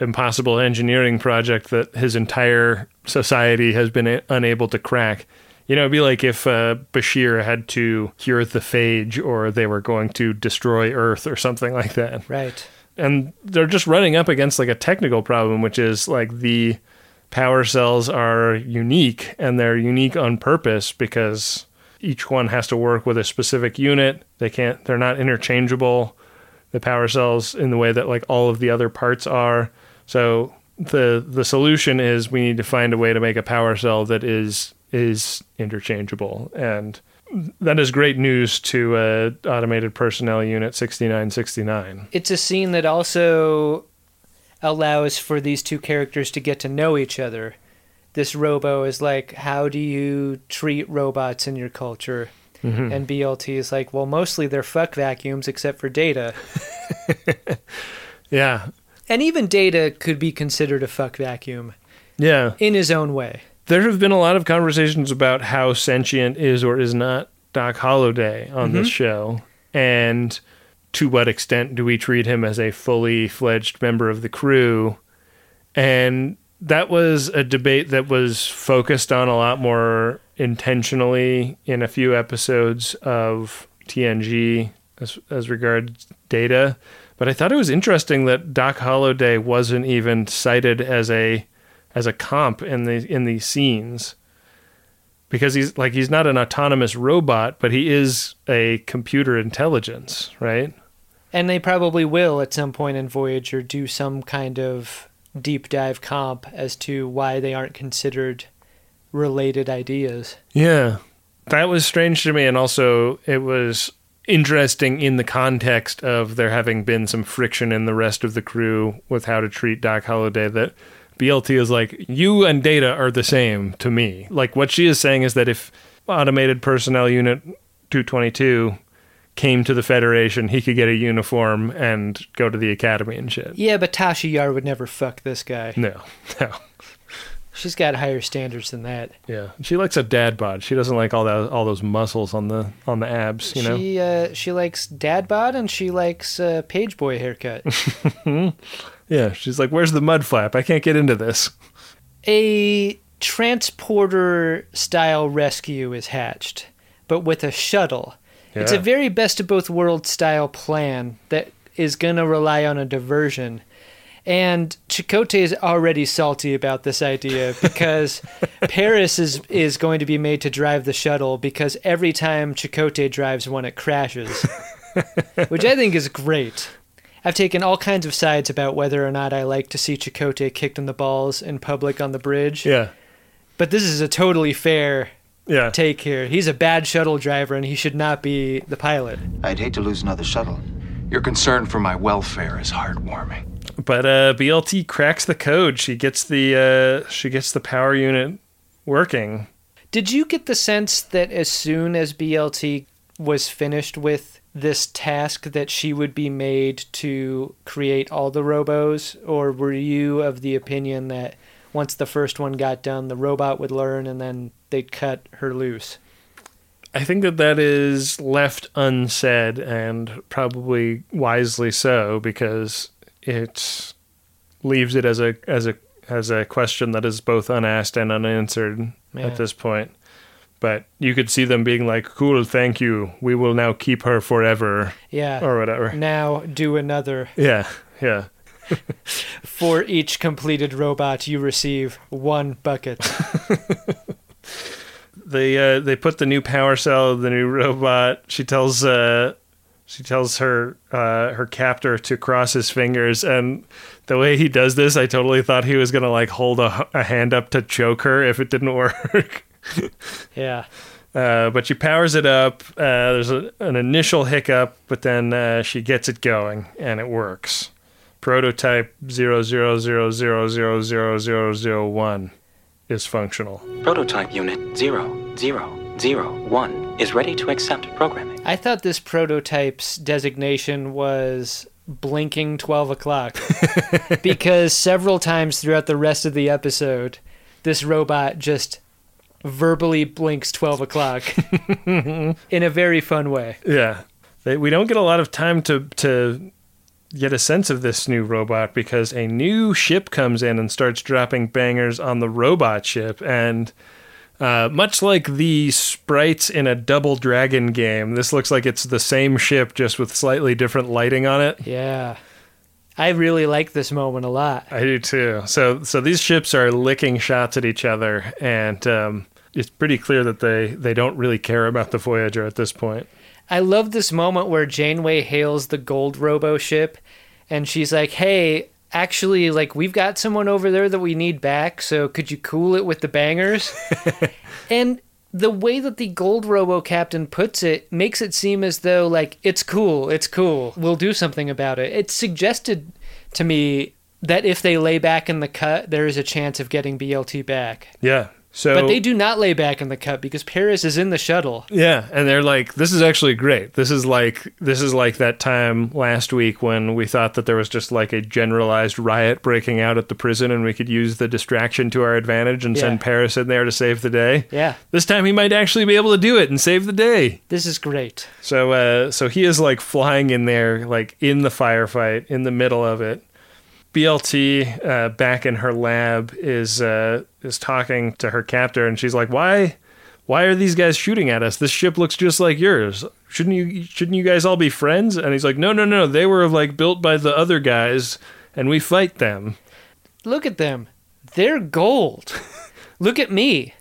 impossible engineering project that his entire society has been a- unable to crack. You know, it'd be like if uh, Bashir had to cure the phage or they were going to destroy Earth or something like that. Right. And they're just running up against like a technical problem, which is like the power cells are unique and they're unique on purpose because each one has to work with a specific unit. They can't they're not interchangeable the power cells in the way that like all of the other parts are. So the the solution is we need to find a way to make a power cell that is is interchangeable and that is great news to uh, automated personnel unit 6969 It's a scene that also allows for these two characters to get to know each other. This robo is like, how do you treat robots in your culture? Mhm. And BLT is like, well, mostly they're fuck vacuums except for Data. <laughs> yeah And even Data could be considered a fuck vacuum yeah in his own way. there have been a lot of conversations about how sentient is or is not Doc Holliday on this Mhm. show, and to what extent do we treat him as a fully fledged member of the crew? And that was a debate that was focused on a lot more intentionally in a few episodes of TNG as, as regards data. But I thought it was interesting that Doc Holliday wasn't even cited as a as a comp in the in these scenes because he's like he's not an autonomous robot, but he is a computer intelligence, right? And they probably will at some point in Voyager do some kind of deep dive comp as to why they aren't considered related ideas. Yeah. That was strange to me and also it was interesting in the context of there having been some friction in the rest of the crew with how to treat Doc Holliday that BLT is like you and Data are the same to me. Like what she is saying is that if automated personnel unit 222 came to the Federation, he could get a uniform and go to the academy and shit. Yeah, but Tasha Yar would never fuck this guy. No. <laughs> No. She's got higher standards than that. Yeah. She likes a dad bod. She doesn't like all that all those muscles on the on the abs, you know. She uh, she likes dad bod and she likes uh, page boy haircut. <laughs> Yeah, she's like, "Where's the mud flap? I can't get into this." a transporter style rescue is hatched, but with a shuttle. It's a very best of both worlds style plan that is going to rely on a diversion. And Chakotay is already salty about this idea <laughs> because Paris is, is going to be made to drive the shuttle because every time Chakotay drives one, it crashes, <laughs> which I think is great. I've taken all kinds of sides about whether or not I like to see Chakotay kicked in the balls in public on the bridge. Yeah. But this is a totally fair yeah. take here. He's a bad shuttle driver and he should not be the pilot. I'd hate to lose another shuttle. Your concern for my welfare is heartwarming. But uh, BLT cracks the code. She gets the uh, she gets the power unit working. Did you get the sense that as soon as BLT was finished with this task that she would be made to create all the robos or were you of the opinion that once the first one got done the robot would learn and then they'd cut her loose? I think that that is left unsaid and probably wisely so because it leaves it as a as a as a question that is both unasked and unanswered Yeah. at this point. But you could see them being like, "Cool, thank you. We will now keep her forever." Yeah. Or whatever. Now do another. Yeah, yeah. <laughs> For each completed robot, you receive one bucket. <laughs> they uh, they put the new power cell, the new robot. She tells uh, she tells her uh, her captor to cross his fingers, and the way he does this, I totally thought he was gonna like hold a, a hand up to choke her if it didn't <laughs> work. <laughs> yeah. Uh, but she powers it up. Uh, there's a, an initial hiccup, but then uh, she gets it going and it works. Prototype 0000000001 is functional. Prototype unit 0001 is ready to accept programming. I thought this prototype's designation was blinking 12 o'clock <laughs> because several times throughout the rest of the episode, this robot just verbally blinks 12 o'clock <laughs> in a very fun way. Yeah, they, we don't get a lot of time to to get a sense of this new robot because a new ship comes in and starts dropping bangers on the robot ship, and uh, much like the sprites in a Double Dragon game, this looks like it's the same ship just with slightly different lighting on it. Yeah. I really like this moment a lot. I do too. So so these ships are licking shots at each other, and um, it's pretty clear that they they don't really care about the Voyager at this point. I love this moment where Janeway hails the gold robo ship and she's like, "Hey, actually, like, we've got someone over there that we need back, so could you cool it with the bangers? <laughs> and the way that the Gold Robo Captain puts it makes it seem as though, like, it's cool, it's cool, we'll do something about it. It's suggested to me that if they lay back in the cut, there is a chance of getting BLT back. Yeah. So but they do not lay back in the cut because Paris is in the shuttle. Yeah, and they're like, "This is actually great. This is like this is like that time last week when we thought that there was just like a generalized riot breaking out at the prison, and we could use the distraction to our advantage and Yeah. send Paris in there to save the day. Yeah. This time he might actually be able to do it and save the day. This is great. So, uh, so he is like flying in there, like in the firefight, in the middle of it. BLT, uh, back in her lab, is uh, is talking to her captor, and she's like, "Why, why are these guys shooting at us? This ship looks just like yours. Shouldn't you shouldn't you guys all be friends?" And he's like, "No, no, no. They were like built by the other guys, and we fight them." Look at them. They're gold. Look at me.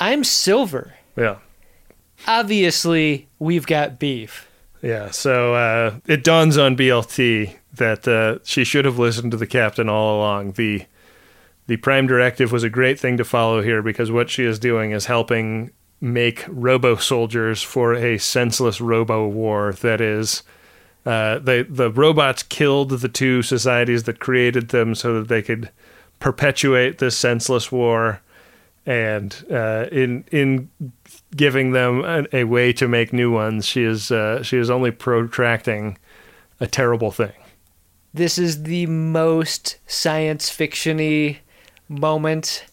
I'm silver. Yeah. Obviously, we've got beef. Yeah, so uh, it dawns on BLT that uh, she should have listened to the captain all along. The the prime directive was a great thing to follow here because what she is doing is helping make robo soldiers for a senseless robo war that is uh, the robots killed the two societies that created them so that they could perpetuate this senseless war and uh, in in giving them a, a way to make new ones, she is uh, she is only protracting a terrible thing. This is the most science fictiony moment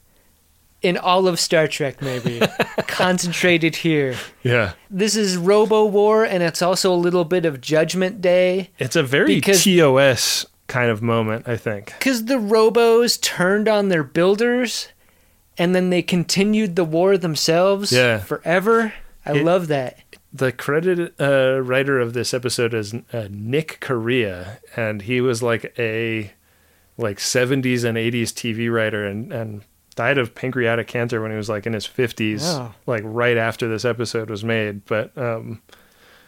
in all of Star Trek, maybe. <laughs> Concentrated here. Yeah, This is Robo War, and it's also a little bit of Judgment Day. it's a very Because- TOS kind of moment, I think. Because the Robos turned on their builders, and then they continued the war themselves Yeah. forever. I It- love that. The credited uh, writer of this episode is uh, Nick Corea, and he was like a like 70s and 80s TV writer, and and died of pancreatic cancer when he was like in his 50s, Oh. like right after this episode was made. But um,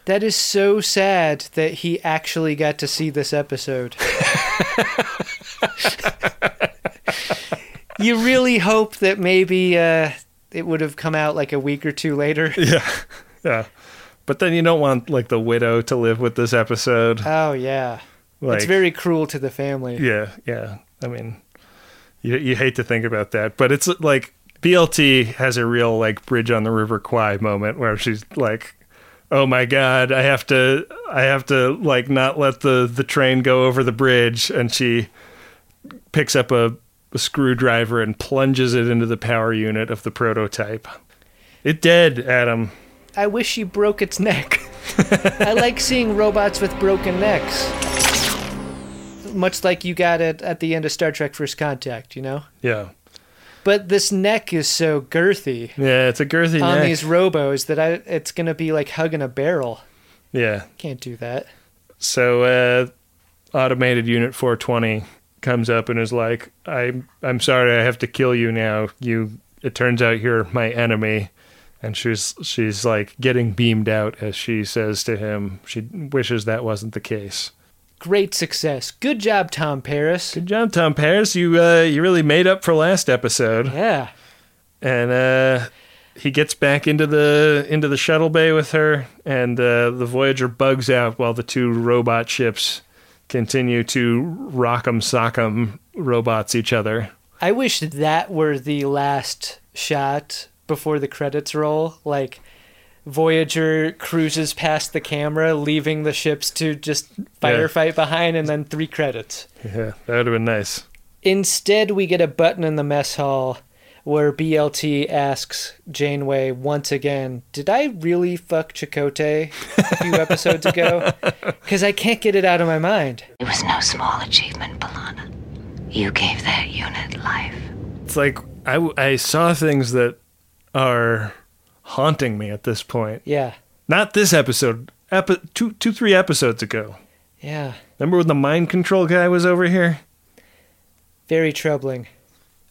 That is so sad that he actually got to see this episode. you really hope that maybe uh, it would have come out like a week or two later. <laughs> yeah, yeah. But then you don't want like the widow to live with this episode. Oh yeah, Like- it's very cruel to the family. Yeah, yeah. I mean, you you hate to think about that, but it's like BLT has a real like bridge on the River Kwai moment where she's like, "Oh my God, I have to, I have to like not let the the train go over the bridge," and she picks up a, a screwdriver and plunges it into the power unit of the prototype. It dead, Adam. I wish she broke its neck. I like seeing robots with broken necks. Much like you got it at the end of Star Trek First Contact, you know? Yeah, But this neck is so girthy yeah. It's a girthy on neck. these robos that I it's gonna be like hugging a barrel. yeah. Can't do that. So uh, automated unit 420 comes up and is like, "I'm I'm sorry, I have to kill you now. You it turns out you're my enemy." And she's she's like getting beamed out as she says to him, she wishes that wasn't the case. Great success. Good job, Tom Paris. Good job, Tom Paris. You uh, you really made up for last episode. Yeah. And uh, he gets back into the into the shuttle bay with her, and uh, the Voyager bugs out while the two robot ships continue to rock'em sock'em robots each other. I wish that were the last shot before the credits roll. Like Voyager cruises past the camera, leaving the ships to just firefight behind, and then three credits. Yeah, that would have been nice. Instead, we get a button in the mess hall where BLT asks Janeway once again, Did I really fuck Chakotay a few episodes ago? <laughs> Because I can't get it out of my mind. It was no small achievement, B'Elanna. You gave that unit life. It's like I, I saw things that are haunting me at this point. Yeah. Not this episode, epi- two, two, three episodes ago. Yeah. Remember when the mind control guy was over here? Very troubling.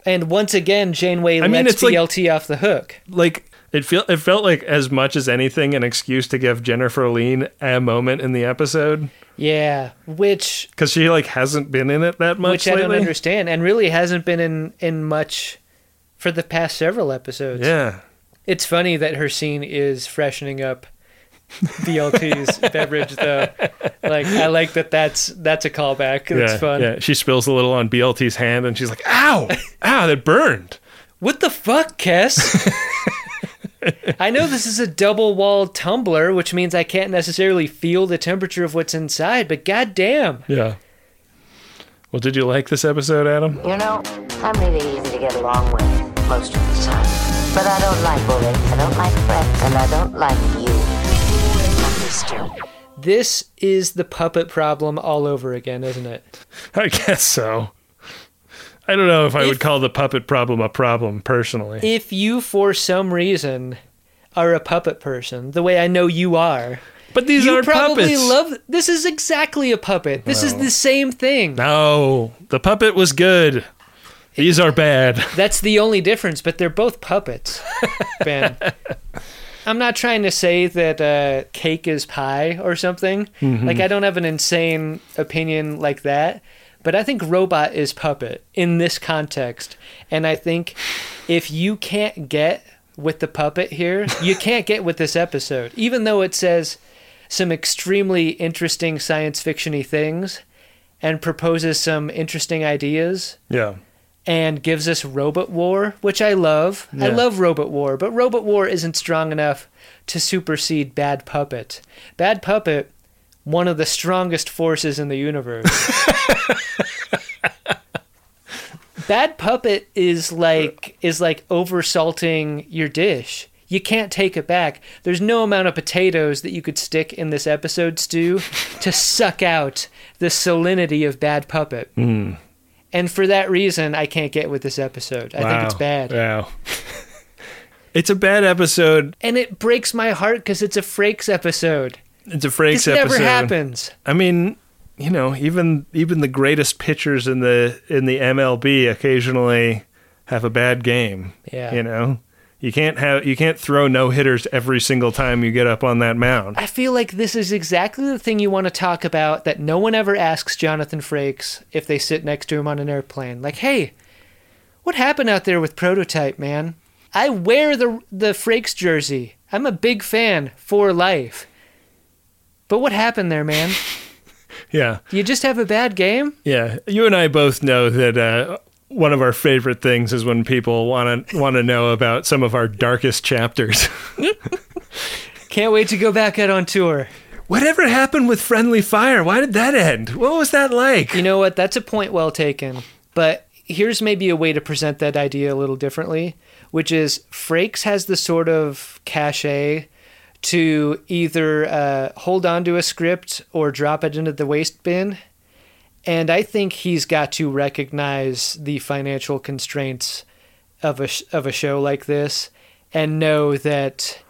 And once again, Janeway I mean, lets it's like- BLT off the hook. Like it feel it felt like as much as anything an excuse to give Jennifer Lien a moment in the episode. Yeah, which because she like hasn't been in it that much. which I don't lately. understand, and really hasn't been in in much for the past several episodes. Yeah, It's funny that her scene is freshening up BLT's <laughs> beverage, though. Like, I like that. That's that's a callback. That's yeah, fun. Yeah, she spills a little on BLT's hand, and she's like, "Ow, ow, that burned." What the fuck, Kes? <laughs> I know this is a double walled tumbler, which means I can't necessarily feel the temperature of what's inside, but goddamn. Yeah. Well, did you like this episode, Adam? You know, I'm really easy to get along with most of the time. But I don't like bullying, I don't like threats, and I don't like you. This is the puppet problem all over again, isn't it? I guess so. I don't know if I would call the puppet problem a problem personally. If you, for some reason, are a puppet person, the way I know you are, but these you aren't probably puppets. love. This is exactly a puppet. This is the same thing. no, the puppet was good. These are bad. <laughs> That's the only difference, but they're both puppets, Ben. <laughs> I'm not trying to say that uh, cake is pie or something. Mhm. Like, I don't have an insane opinion like that, but I think robot is puppet in this context. And I think if you can't get with the puppet here, you can't get with this episode. Even though it says some extremely interesting science fiction y things and proposes some interesting ideas Yeah. And gives us Robot War, which I love. I love Robot War, but Robot War isn't strong enough to supersede Bad Puppet. Bad Puppet, one of the strongest forces in the universe. <laughs> Bad Puppet is like is like oversalting your dish. You can't take it back. There's no amount of potatoes that you could stick in this episode stew to suck out the salinity of Bad Puppet. Mm. And for that reason, I can't get with this episode. I think it's bad. Wow. <laughs> it's a bad episode. And it breaks my heart because it's a Frakes episode. It's a Frakes episode. This never happens. I mean, you know, even even the greatest pitchers in the in the MLB occasionally have a bad game. Yeah. You know, you can't have you can't throw no hitters every single time you get up on that mound. I feel like this is exactly the thing you want to talk about that no one ever asks Jonathan Frakes if they sit next to him on an airplane. Like, hey, what happened out there with Prototype, man? I wear the the Frakes jersey. I'm a big fan for life. But what happened there, man? <laughs> Yeah. You just have a bad game? Yeah, you and I both know that uh, one of our favorite things is when people want to want to know about some of our darkest chapters. <laughs> Can't wait to go back out on tour. Whatever happened with Friendly Fire? Why did that end? What was that like? You know what? That's a point well taken. But here's maybe a way to present that idea a little differently, which is Frakes has the sort of cachet to either uh, hold on to a script or drop it into the waste bin. And I think he's got to recognize the financial constraints of a, sh- of a show like this and know that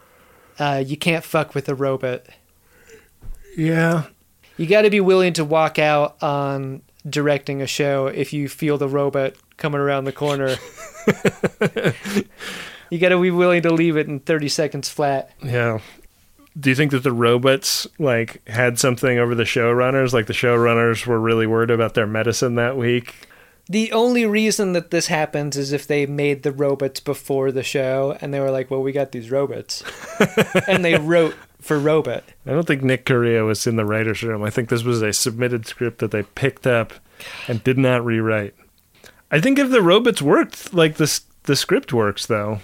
uh, you can't fuck with a robot. Yeah. You got to be willing to walk out on directing a show if you feel the robot coming around the corner. <laughs> you got to be willing to leave it in 30 seconds flat. Yeah. Do you think that the robots like had something over the showrunners? Like the showrunners were really worried about their medicine that week. The only reason that this happens is if they made the robots before the show and they were like, well, we got these robots. <laughs> and they wrote for robot. I don't think Nick Corea was in the writers' room. I think this was a submitted script that they picked up and did not rewrite. I think if the robots worked, like the the script works though.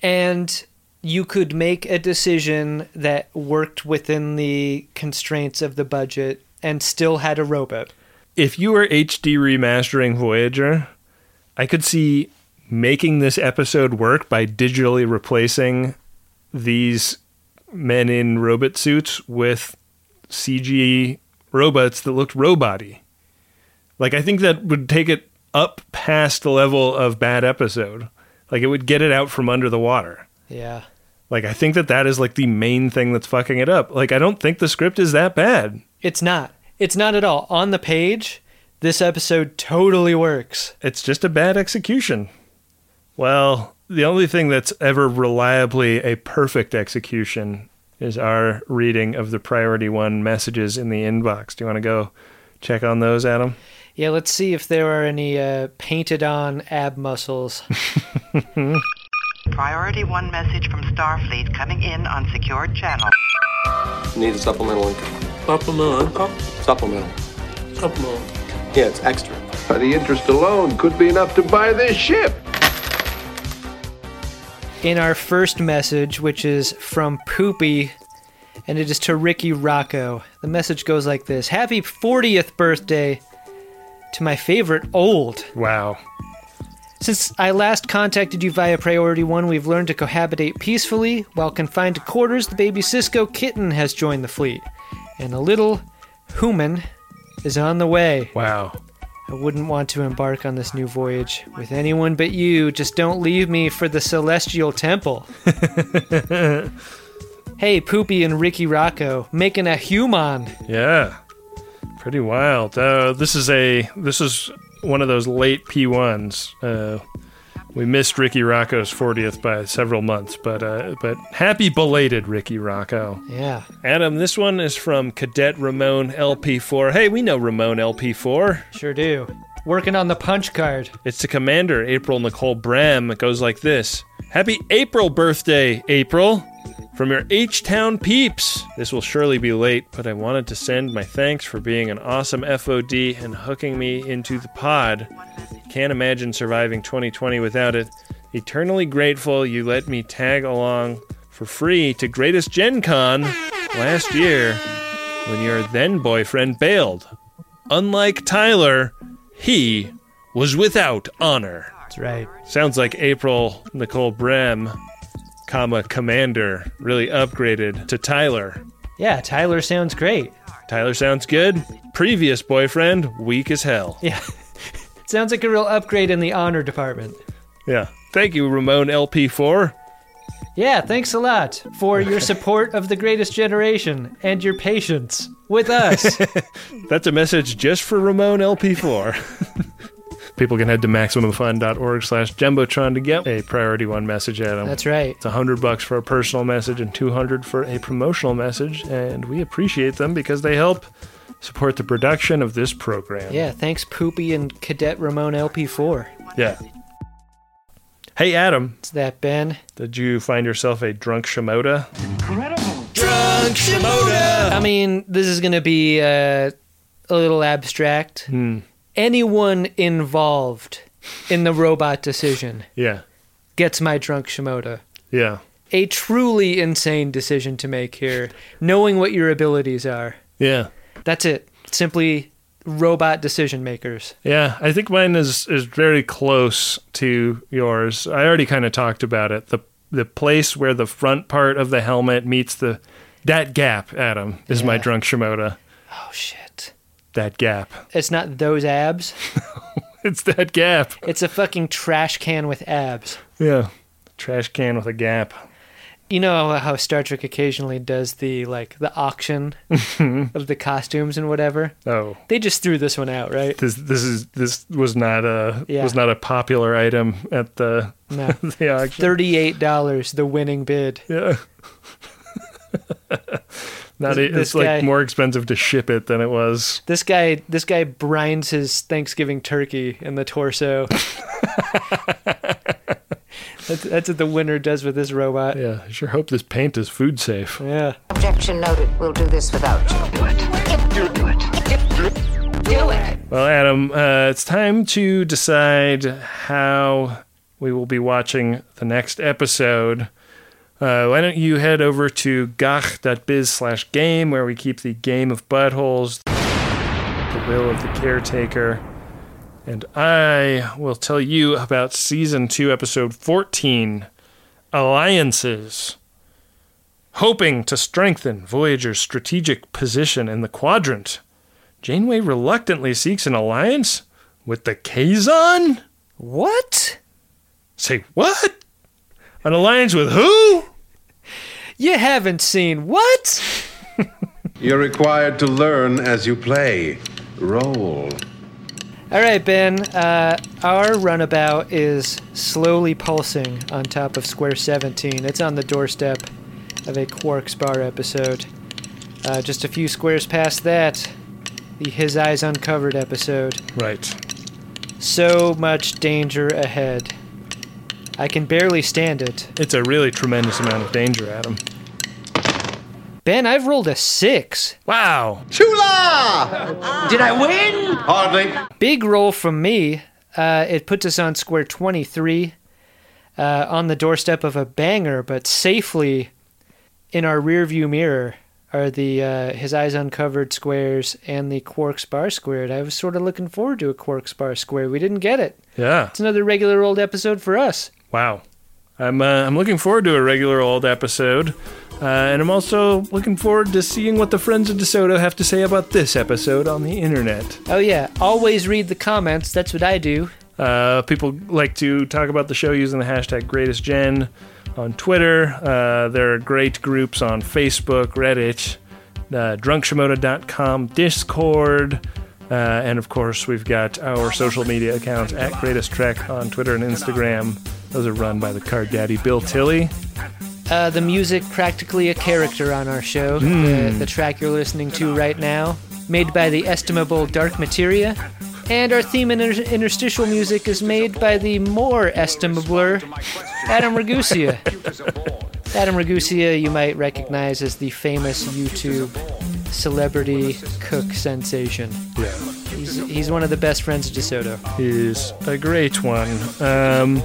And you could make a decision that worked within the constraints of the budget and still had a robot. If you were HD remastering Voyager, I could see making this episode work by digitally replacing these men in robot suits with CG robots that looked robot-y. Like I think that would take it up past the level of bad episode. Like it would get it out from under the water. Yeah. Like I think that that is like the main thing that's fucking it up. Like I don't think the script is that bad. It's not. It's not at all. On the page, this episode totally works. It's just a bad execution. Well, the only thing that's ever reliably a perfect execution is our reading of the priority one messages in the inbox. Do you want to go check on those, Adam? Yeah, let's see if there are any uh, painted on ab muscles. <laughs> Priority one message from Starfleet coming in on secured channel. Need a supplemental income. Supplemental income? Supplemental. Supplemental. Yeah, it's extra. But the interest alone could be enough to buy this ship. in our first message, which is from Poopy, and it is to Ricky Rocco. The message goes like this Happy 40th birthday to my favorite old. Wow. Since I last contacted you via Priority 1, we've learned to cohabitate peacefully. While confined to quarters, the baby Sisko kitten has joined the fleet. And a little human is on the way. Wow. I wouldn't want to embark on this new voyage with anyone but you. Just don't leave me for the celestial temple. <laughs> hey, Poopy and Ricky Rocco, making a human. Yeah. Pretty wild. Uh, this is a this is one of those late P1s. Uh, we missed Ricky Rocco's 40th by several months, but uh, but happy belated Ricky Rocco. Yeah. Adam, this one is from Cadet Ramon LP4. Hey, we know Ramon LP4. Sure do. Working on the punch card. It's to Commander April Nicole Bram. It goes like this Happy April birthday, April! From your H Town peeps! This will surely be late, but I wanted to send my thanks for being an awesome FOD and hooking me into the pod. Can't imagine surviving 2020 without it. Eternally grateful you let me tag along for free to Greatest Gen Con last year when your then boyfriend bailed. Unlike Tyler, he was without honor. That's right. Sounds like April Nicole Brem, comma commander, really upgraded to Tyler. Yeah, Tyler sounds great. Tyler sounds good. Previous boyfriend, weak as hell. Yeah. <laughs> sounds like a real upgrade in the honor department. Yeah. Thank you, Ramon LP4. Yeah, thanks a lot for your <laughs> support of the greatest generation and your patience with us. <laughs> That's a message just for Ramon LP4. People can head to MaximumFun.org slash Jumbotron to get a Priority 1 message, Adam. That's right. It's 100 bucks for a personal message and 200 for a promotional message, and we appreciate them because they help support the production of this program. Yeah, thanks Poopy and Cadet Ramon LP4. Yeah. Hey, Adam. It's that, Ben. Did you find yourself a drunk Shimoda? Incredible. Drunk Shimoda! I mean, this is going to be uh, a little abstract. Hmm. Anyone involved in the robot decision Yeah. gets my drunk Shimoda. Yeah. A truly insane decision to make here, knowing what your abilities are. Yeah. That's it. Simply robot decision makers. Yeah, I think mine is is very close to yours. I already kind of talked about it. The the place where the front part of the helmet meets the that gap, Adam, is my drunk Shimoda. Oh shit. That gap. It's not those abs. <laughs> it's that gap. It's a fucking trash can with abs. Yeah. Trash can with a gap. You know how Star Trek occasionally does the like the auction <laughs> of the costumes and whatever. Oh. They just threw this one out, right? This this is this was not a Yeah. was not a popular item at the No. <laughs> the auction. Thirty-eight dollars, the winning bid. Yeah. Not This- it's this like guy- more expensive to ship it than it was. This guy, this guy brines his Thanksgiving turkey in the torso. <laughs> that's, that's what the winner does with this robot. Yeah, I sure hope this paint is food safe. Yeah. Objection noted. We'll do this without you. Do it. Do it. Do it. Well, Adam, uh, it's time to decide how we will be watching the next episode. Uh, why don't you head over to gagh.biz slash game, where we keep the game of buttholes, the will of the caretaker, and I will tell you about season 2, episode 14 Alliances. Hoping to strengthen Voyager's strategic position in the quadrant, Janeway reluctantly seeks an alliance with the Kazon? What? Say what? An alliance with who? You haven't seen what? You're required to learn as you play. Roll. All right, Ben. Uh, our runabout is slowly pulsing on top of Square 17. It's on the doorstep of a Quarks Bar episode. Uh, just a few squares past that, the His Eyes Uncovered episode. Right. So much danger ahead. I can barely stand it. It's a really tremendous amount of danger, Adam. Ben, I've rolled a six. Wow. Chula! Did I win? Hardly. Big roll from me. Uh, it puts us on square 23, uh, on the doorstep of a banger, but safely in our rearview mirror are the uh, His Eyes Uncovered squares and the Quarks Bar squared. I was sort of looking forward to a Quarks Bar square. We didn't get it. Yeah. It's another regular old episode for us. Wow. I'm uh, I'm looking forward to a regular old episode, uh, and I'm also looking forward to seeing what the friends of DeSoto have to say about this episode on the internet. Oh yeah, always read the comments. That's what I do. Uh, people like to talk about the show using the hashtag GreatestGen on Twitter. Uh, there are great groups on Facebook, Reddit, uh, drunkshimoda.com, Discord, uh, and of course, we've got our social media accounts at Greatest Trek on Twitter and Instagram. Those are run by the card daddy Bill Tilley. Uh, the music practically a character on our show. The, Hmm. the track you're listening to right now, made by the estimable Dark Materia. And our theme and inter- interstitial music is made by the more estimabler Adam Ragusea. Adam Ragusea, you might recognize as the famous YouTube celebrity cook sensation. Yeah. He's, he's one of the best friends of DeSoto. He's a great one. Um,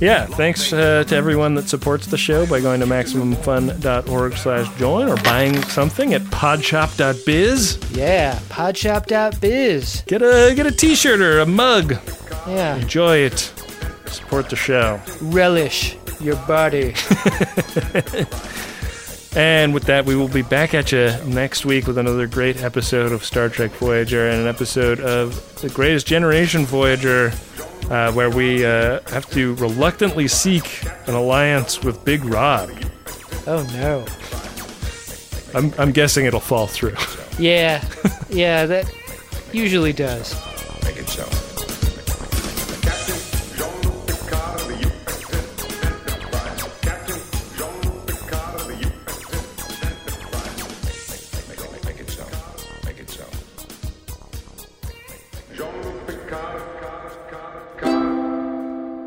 yeah, thanks uh, to everyone that supports the show by going to maximumfun.org slash join or buying something at podshop.biz. Yeah, podshop.biz. Get a get a t-shirt or a mug. Yeah. Enjoy it. Support the show. Relish your body. <laughs> And with that, we will be back at you next week with another great episode of Star Trek Voyager and an episode of The Greatest Generation Voyager, uh, where we uh, have to reluctantly seek an alliance with Big Rod. Oh no. I'm, I'm guessing it'll fall through. Yeah, yeah, that usually does. Make it so.